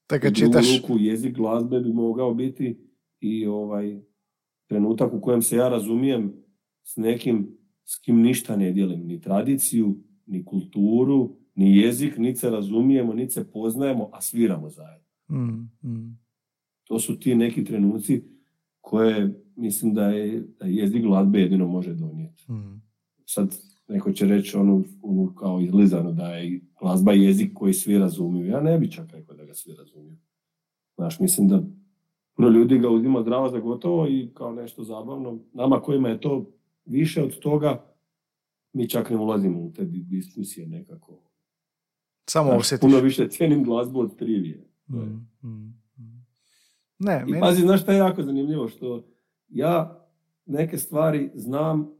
kad u čitaš, ruku jezik glazbe bi mogao biti i ovaj trenutak u kojem se ja razumijem s nekim s kim ništa ne dijelim, ni tradiciju, ni kulturu, ni jezik, niti se razumijemo, niti se poznajemo, a sviramo zajedno. Mm, mm. To su ti neki trenuci koje mislim da je da jezik glazbe jedino može donijeti. Mm. Sad neko će reći onu, onu kao izlizano da je glazba jezik koji svi razumiju. Ja ne bi čak rekao da ga svi razumiju. Znaš, mislim da puno ljudi ga uzima zdravo za gotovo i kao nešto zabavno. Nama kojima je to više od toga, mi čak ne ulazimo u te di- diskusije nekako. Samo osjetiš. puno više cijenim glazbu od trivije. Mm, mm. Ne, I meni... pazi, znaš šta je jako zanimljivo? Što ja neke stvari znam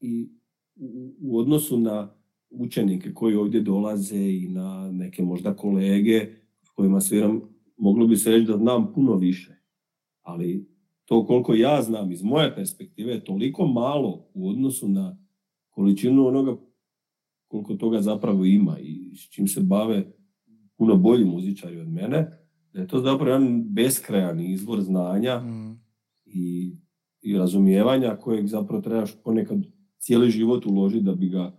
i u, u odnosu na učenike koji ovdje dolaze i na neke možda kolege s kojima sviram, moglo bi se reći da znam puno više. Ali to koliko ja znam iz moje perspektive je toliko malo u odnosu na količinu onoga koliko toga zapravo ima i s čim se bave puno bolji muzičari od mene, da je to zapravo jedan beskrajan izvor znanja Mm, i, i razumijevanja kojeg zapravo trebaš ponekad cijeli život uložiti da bi ga,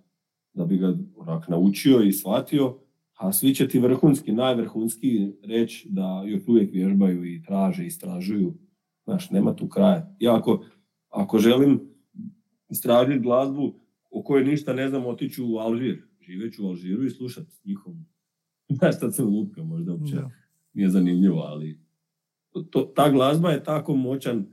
da bi ga onak naučio i shvatio, a svi će ti vrhunski, najvrhunski reći da još uvijek vježbaju i traže, istražuju. Znaš, nema tu kraja. Ja ako, ako želim istražiti glazbu o kojoj ništa ne znam, otiću u Alžir. Živeću u Alžiru i slušat njihovu. Znaš, sad sam lupka, možda uopće. Nije zanimljivo, ali to, ta glazba je tako moćan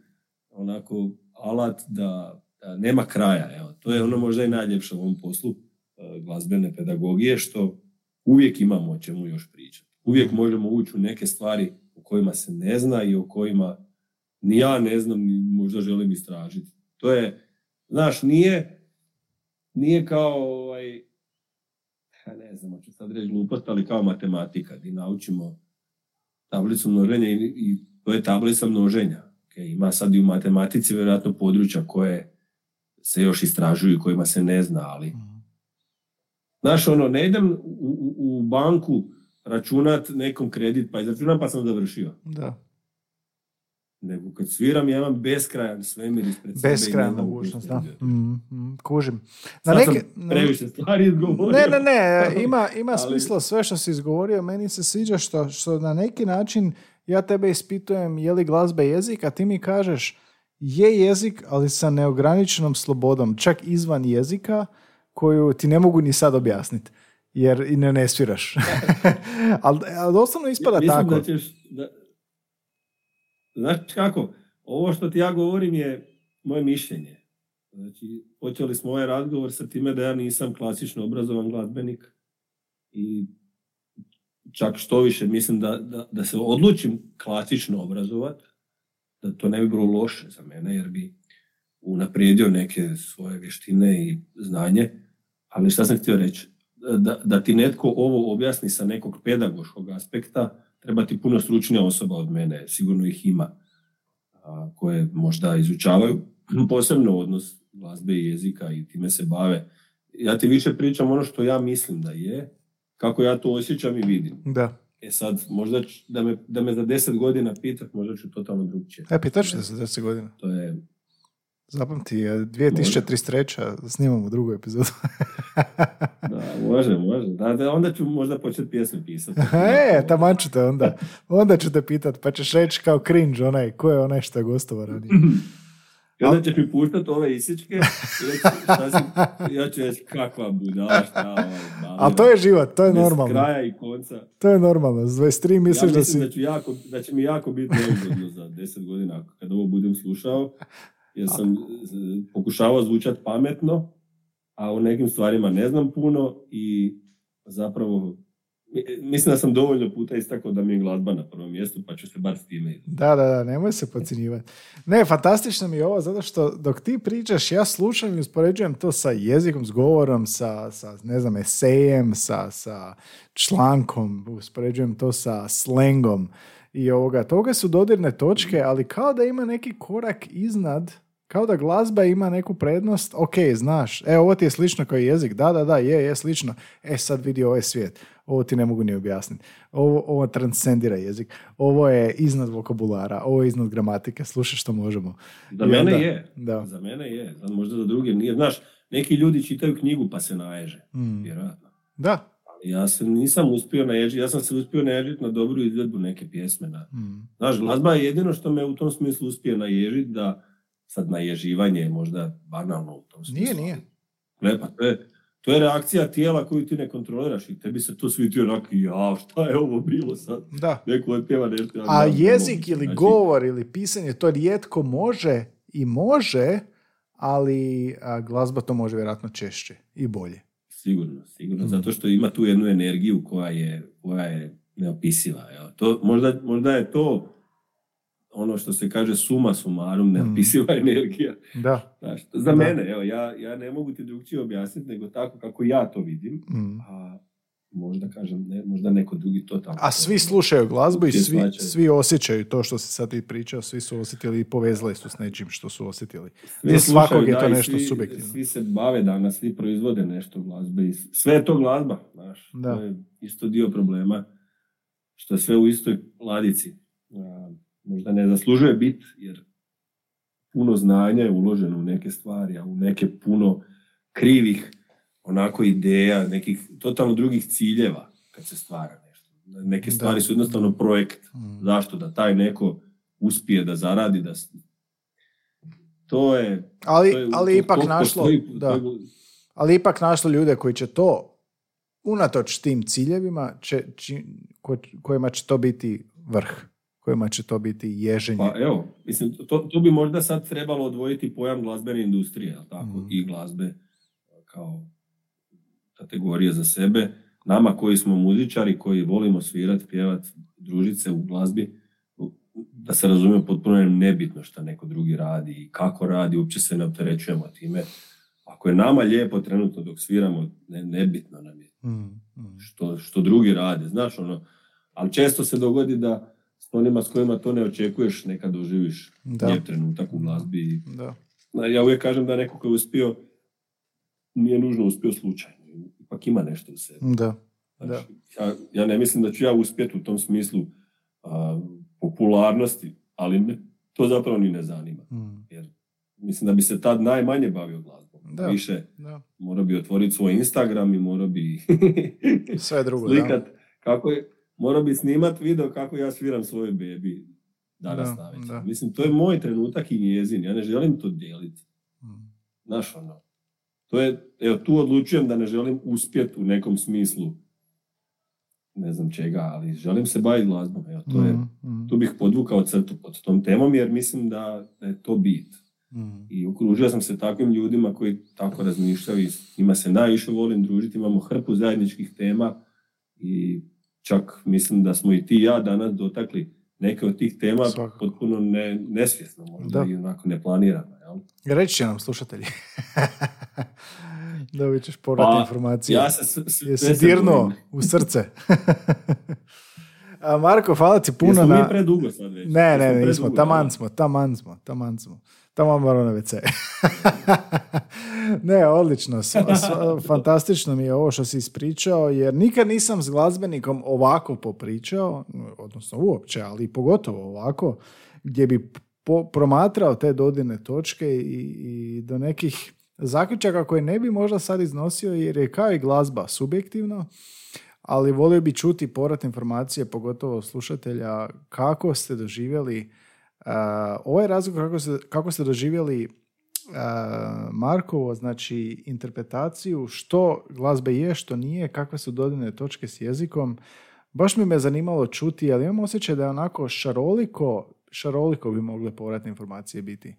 onako alat da, da nema kraja. Evo. To je ono možda i najljepše u ovom poslu e, glazbene pedagogije, što uvijek imamo o čemu još pričati. Uvijek možemo ući u neke stvari o kojima se ne zna i o kojima ni ja ne znam, ni možda želim istražiti. To je, znaš, nije, nije kao ovaj, ne znam, hoću sad reći glupost, ali kao matematika, gdje naučimo tablicu množenja i, i to je tablica množenja. Okay, ima sad i u matematici vjerojatno područja koje se još istražuju i kojima se ne zna, ali Mm, znaš ono, ne idem u, u, u banku računat nekom kredit, pa izračunam pa sam završio. Da. Nego kad sviram ja imam beskrajan svemir ispred sebe. Beskrajan mogućnost, da. Mm, mm, kužim. Na Sad neke, sam previše stvari izgovorio. Ne, ne, ne, ima, ima Ali- smisla sve što si izgovorio. Meni se sviđa što, što na neki način ja tebe ispitujem je li glazba jezik, a ti mi kažeš je jezik, ali sa neograničenom slobodom, čak izvan jezika, koju ti ne mogu ni sad objasniti, jer i ne, ne sviraš. ali, ali doslovno ispada Mislim tako. da ćeš, da, znaš kako, ovo što ti ja govorim je moje mišljenje. Znači, počeli smo ovaj razgovor sa time da ja nisam klasično obrazovan glazbenik i čak što više mislim da, da, da se odlučim klasično obrazovat, da to ne bi bilo loše za mene jer bi unaprijedio neke svoje vještine i znanje, ali šta sam htio reći, da, da ti netko ovo objasni sa nekog pedagoškog aspekta, treba ti puno stručnija osoba od mene, sigurno ih ima, a, koje možda izučavaju posebno odnos glazbe i jezika i time se bave. Ja ti više pričam ono što ja mislim da je, kako ja to osjećam i vidim. Da. E sad, možda ć- da me, da me za deset godina pitat, možda ću totalno drugčije. E, pitaš te za 10 godina. To je, Zapamti, je 2033. snimamo drugu epizodu. da, može, može. Da, da, onda ću možda početi pjesme pisati. e, taman ću te onda. Onda ću te pitat, pa ćeš reći kao cringe onaj, ko je onaj što je gostovao ranije. I onda ćeš mi puštati ove isičke i reći, šta si, ja ću reći kakva budala, šta ovaj, Ali to je život, to je normalno. kraja i konca. To je normalno. S 23 Ja misliš mislim da si... da, ću jako, da će mi jako biti neugodno za deset godina kad ovo budem slušao, jer sam z- pokušavao zvučati pametno, a o nekim stvarima ne znam puno i zapravo mi- mislim da sam dovoljno puta istakao da mi je glazba na prvom mjestu, pa ću se bar s time. Da, da, da, nemoj se podcjenjivati. Ne, fantastično mi je ovo, zato što dok ti pričaš, ja slušam i uspoređujem to sa jezikom, s govorom, sa, sa ne znam, esejem, sa, sa člankom, uspoređujem to sa slengom i ovoga. Toga su dodirne točke, ali kao da ima neki korak iznad, kao da glazba ima neku prednost, ok, znaš, e, ovo ti je slično kao jezik, da, da, da, je, je slično, e, sad vidi ovaj svijet, ovo ti ne mogu ni objasniti, ovo, ovo transcendira jezik, ovo je iznad vokabulara, ovo je iznad gramatike, slušaj što možemo. Za mene onda- je. Da. Za mene je. Za- Možda za druge nije. Znaš, neki ljudi čitaju knjigu pa se naježe. Mm. Vjerojatno. Da. Ja se nisam uspio naježiti. Ja sam se uspio naježiti na dobru izvedbu neke pjesme. Na, Mm. Znaš, glazba je jedino što me u tom smislu uspije naježiti da sad naježivanje je možda banalno u tom smislu. Nije, nije. Ne, pa to je, to je reakcija tijela koju ti ne kontroliraš i tebi se to svi onako, ja, šta je ovo bilo sad? Da. Neko otpjeva nešto. ja A jezik ili Znači, govor ili pisanje, to rijetko može i može, ali glazba to može vjerojatno češće i bolje. Sigurno, sigurno, Mm. zato što ima tu jednu energiju koja je, koja je neopisiva. Evo. To, možda, možda je to ono što se kaže suma sumarum, neopisiva energija. Da. Znaš, za Da. mene, evo, ja, ja ne mogu ti drugčije objasniti nego tako kako ja to vidim, Mm. a možda kažem, ne, možda neko drugi to tako. A svi slušaju glazbu i Svi svi, osjećaju to što si sad ti pričao, svi su osjetili i povezali su s nečim što su osjetili. Svi svakog slušaju, je to da, i nešto svi, subjektivno. Svi se bave danas, svi proizvode nešto glazbe i sve je to glazba, znaš. Da. To je isto dio problema što je sve u istoj ladici. A, možda ne zaslužuje bit, jer puno znanja je uloženo u neke stvari, a u neke puno krivih onako ideja, nekih totalno drugih ciljeva kad se stvara nešto. Neke Da. stvari su jednostavno projekt. Mm. Zašto? Da taj neko uspije da zaradi, da... To je... Ali, to je- ali to- ipak to našlo, postoji- da, je- ali ipak našlo ljude koji će to, unatoč tim ciljevima, će, či- ko- kojima će to biti vrh, kojima će to biti ježenje. Pa evo, mislim, to, to bi možda sad trebalo odvojiti pojam glazbene industrije, tako, Mhm. i glazbe kao kategorije za sebe. Nama koji smo muzičari, koji volimo svirati, pjevati, družiti se u glazbi, da se razumije potpuno je nebitno šta neko drugi radi i kako radi, uopće se ne opterećujemo time. Ako je nama lijepo trenutno dok sviramo, ne, nebitno nam je Mm, mm. što, što drugi rade, znaš ono, ali često se dogodi da s onima s kojima to ne očekuješ nekad doživiš Da. lijep trenutak u glazbi. Da. Ja uvijek kažem da neko ko je uspio nije nužno uspio slučajno, ipak ima nešto u sebi. Da. Da. Znači, ja, ja ne mislim da ću ja uspjeti u tom smislu a, popularnosti, ali me, to zapravo ni ne zanima. Mm. Jer mislim da bi se tad najmanje bavio glazbom. Da. Više Da. morao bi otvoriti svoj Instagram i morao bi Sve drugo, da. slikat kako je, morao bi snimat video kako ja sviram svojoj bebi danas Da, navečer. da. Mislim, to je moj trenutak i njezin. Ja ne želim to dijeliti. Mm. Znaš, ono, to je, evo, tu odlučujem da ne želim uspjeti u nekom smislu ne znam čega, ali želim se baviti glazbom. Evo, to je, Mm, mm, tu bih podvukao crtu pod tom temom, jer mislim da, da je to bit. mm. I okružio sam se takvim ljudima koji tako razmišljaju i njima se najviše volim družiti. Imamo hrpu zajedničkih tema i čak mislim da smo i ti i ja danas dotakli neke od tih tema Svakako. potpuno ne, nesvjesno, možda Da. i onako neplanirano. Jel? Reći će nam slušatelji. Dobit ćeš povratne Pa, informacije. Ja se, s- Jesi se dirnuo bojim. u srce. A Marko, hvala ti puno Jesmo na... mi predugo sad već? Ne, ne, ne, nismo, taman smo, taman smo, taman smo. Taman moram na WC. ne, odlično, fantastično mi je ovo što si ispričao, jer nikad nisam s glazbenikom ovako popričao, odnosno uopće, ali pogotovo ovako, gdje bi po- promatrao te dodirne točke i, i do nekih zaključaka koje ne bi možda sad iznosio, jer je kao i glazba subjektivno, ali volio bi čuti povratne informacije, pogotovo slušatelja, kako ste doživjeli ovaj razlog, kako ste, kako ste doživjeli uh, Markovo, znači interpretaciju, što glazbe je, što nije, kakve su dodirne točke s jezikom. Baš mi me zanimalo čuti, ali imam osjećaj da je onako šaroliko, šaroliko bi mogle povratne informacije biti.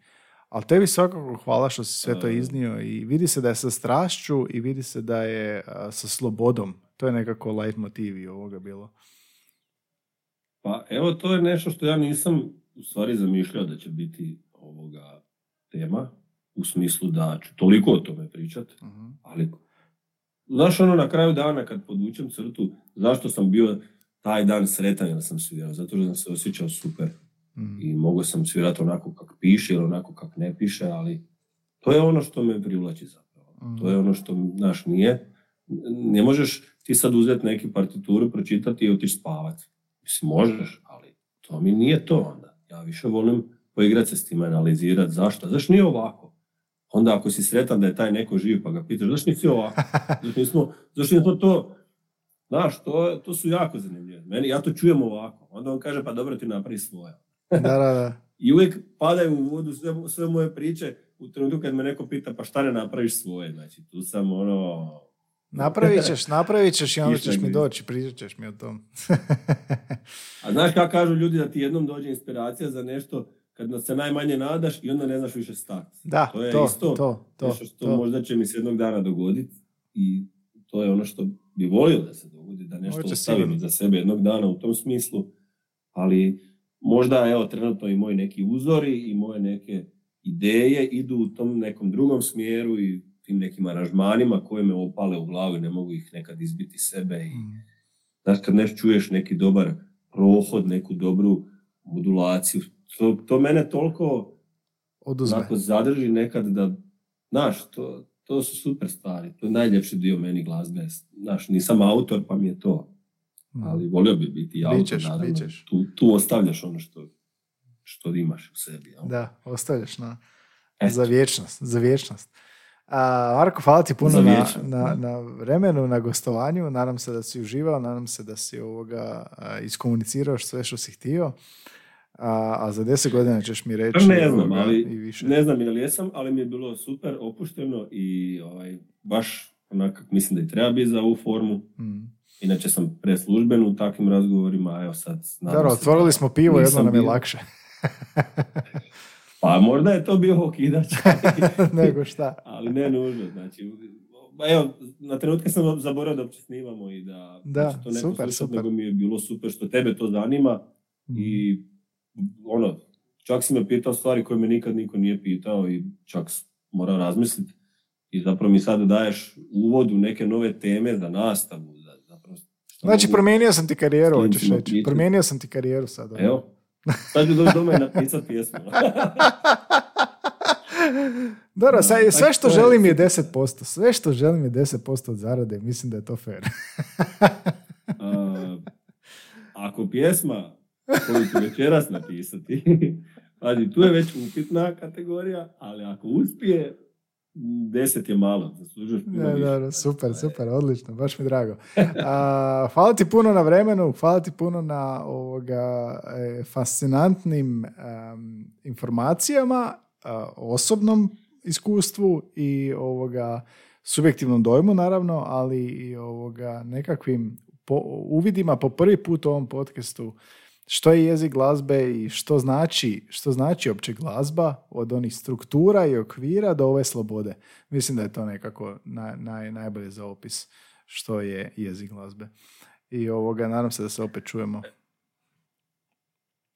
Ali tebi svakako hvala što si sve to E. iznio i vidi se da je sa strašću i vidi se da je a, sa slobodom. To je nekako light motiv i ovoga bilo. Pa evo, to je nešto što ja nisam u stvari zamišljao da će biti ovoga tema, u smislu da ću toliko o tome pričat, Mhm. ali znaš ono na kraju dana kad podvučem crtu, zašto sam bio taj dan sretan jer sam svirao, zato što sam se osjećao super Mhm. i mogao sam svirati onako kak piše ili onako kak ne piše, ali to je ono što me privlači zapravo. Mhm. To je ono što, znaš, nije. Ne možeš ti sad uzeti neki partituru, pročitati i otići spavat. Mislim, možeš, ali to mi nije to onda. Ja više volim poigrati se s time, analizirati zašto. Zašto nije ovako? Onda ako si sretan da je taj neko živ, pa ga pitaš, zašto nisi ovako? Zašto nismo, zašto nismo to... Znaš, to, to su jako zanimljive. Meni, ja to čujem ovako. Onda on kaže, pa dobro ti napravi svoje. Da, da, da. I uvijek padaju u vodu sve, sve moje priče u trenutku kad me neko pita pa šta ne napraviš svoje. Znači, tu sam ono... Napravit ćeš, napravit ćeš i onda ćeš mi doći, pričat ćeš mi o tom. A znaš kako kažu ljudi da ti jednom dođe inspiracija za nešto kad se najmanje nadaš i onda ne znaš više stati. Da, To je to, isto to, to, nešto što to. možda će mi se jednog dana dogoditi i to je ono što bi volio da se dogodi, da nešto ostavim za sebe jednog dana u tom smislu, ali možda evo trenutno i moji neki uzori i moje neke ideje idu u tom nekom drugom smjeru i tim nekim aranžmanima koje me opale u glavu i ne mogu ih nekad izbiti iz sebe i Mm. Znaš, kad nešto čuješ neki dobar prohod, neku dobru modulaciju, to, to mene toliko Oduzme. zadrži nekad da, znaš, to, to su super stvari. To je najljepši dio meni glazbe. Znaš, nisam autor, pa mi je to. Mm. Ali volio bi biti autor, Bićeš, naravno. bićeš. Tu, tu ostavljaš ono što, što imaš u sebi. Jel? Da, ostavljaš na, Eto. za vječnost. Za vječnost. A, Marko, hvala ti puno na, na, na vremenu, na gostovanju. Nadam se da si uživao, nadam se da si ovoga a, iskomunicirao sve što si htio. A, a za deset godina ćeš mi reći ne znam, ovoga, ali i više. ne znam jel jesam, ali mi je bilo super opušteno i ovaj, baš onako kako mislim da i treba biti za ovu formu. Mm. Inače sam preslužben u takvim razgovorima, a evo sad... Dobro, otvorili smo pivo, jedno nam je bio. lakše Pa možda je to bio okidač, nego šta. ali ne nužno. Znači, evo, na trenutke sam zaboravio da uopće snimamo i da, Da, će to neko super, slušat, super. nego mi je bilo super što tebe to zanima Mm. i ono, čak si me pitao stvari koje me nikad niko nije pitao i čak morao razmisliti i zapravo mi sad daješ uvod u neke nove teme za nastavu. Za, zapravo, Znači, mogu- promijenio sam ti karijeru, hoćeš reći. Promijenio sam ti karijeru sad. ono. Evo, sad ću doći doma i napisati pjesmu. Dobro, tako sve što želim je 10%. Sve što želim je 10% od zarade. Mislim da je to fair. A, ako pjesma koju ću večeras napisati Pazi, tu je već upitna kategorija, ali ako uspije, deset je malo. Ne, više. dobro, super, super, odlično, baš mi drago. A, hvala ti puno na vremenu, hvala ti puno na ovoga e, fascinantnim em, informacijama, a, osobnom iskustvu i ovoga subjektivnom dojmu naravno, ali i ovoga nekakvim po- uvidima po prvi put u ovom podcastu što je jezik glazbe i što znači, što znači opće glazba od onih struktura i okvira do ove slobode. Mislim da je to nekako naj, naj, najbolje za opis što je jezik glazbe. I ovoga, nadam se da se opet čujemo.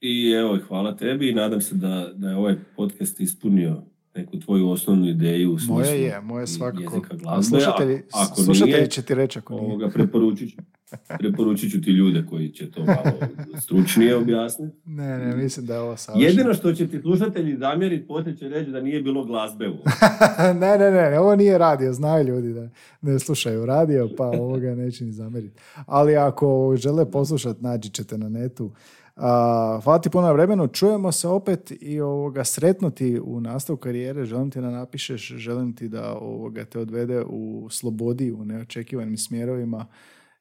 I evo, hvala tebi i nadam se da, da je ovaj podcast ispunio neku tvoju osnovnu ideju u smislu Moje je, moje svakako. jezika A glazbe. slušatelji, A- ako slušatelji nije, će ti reći ako nije. ovoga, preporučit ću, preporučit ću ti ljude koji će to malo stručnije objasniti. Ne, ne, mislim da je ovo savršeno. Jedino što će ti slušatelji zamjeriti, poslije će reći da nije bilo glazbe u ne, ne, ne, ovo nije radio, znaju ljudi da ne slušaju radio, pa ovoga neće ni zamjeriti. Ali ako žele poslušati, nađi ćete na netu. A, hvala ti puno na vremenu, čujemo se opet i ovoga sretnuti u nastavu karijere, želim ti da napišeš, želim ti da ovoga te odvede u slobodi, u neočekivanim smjerovima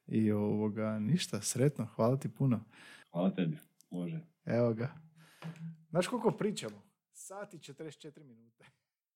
i ovoga ništa, sretno, hvala ti puno. Hvala tebi. Može. Evo ga. Znaš koliko pričamo? Sat i 44 minute.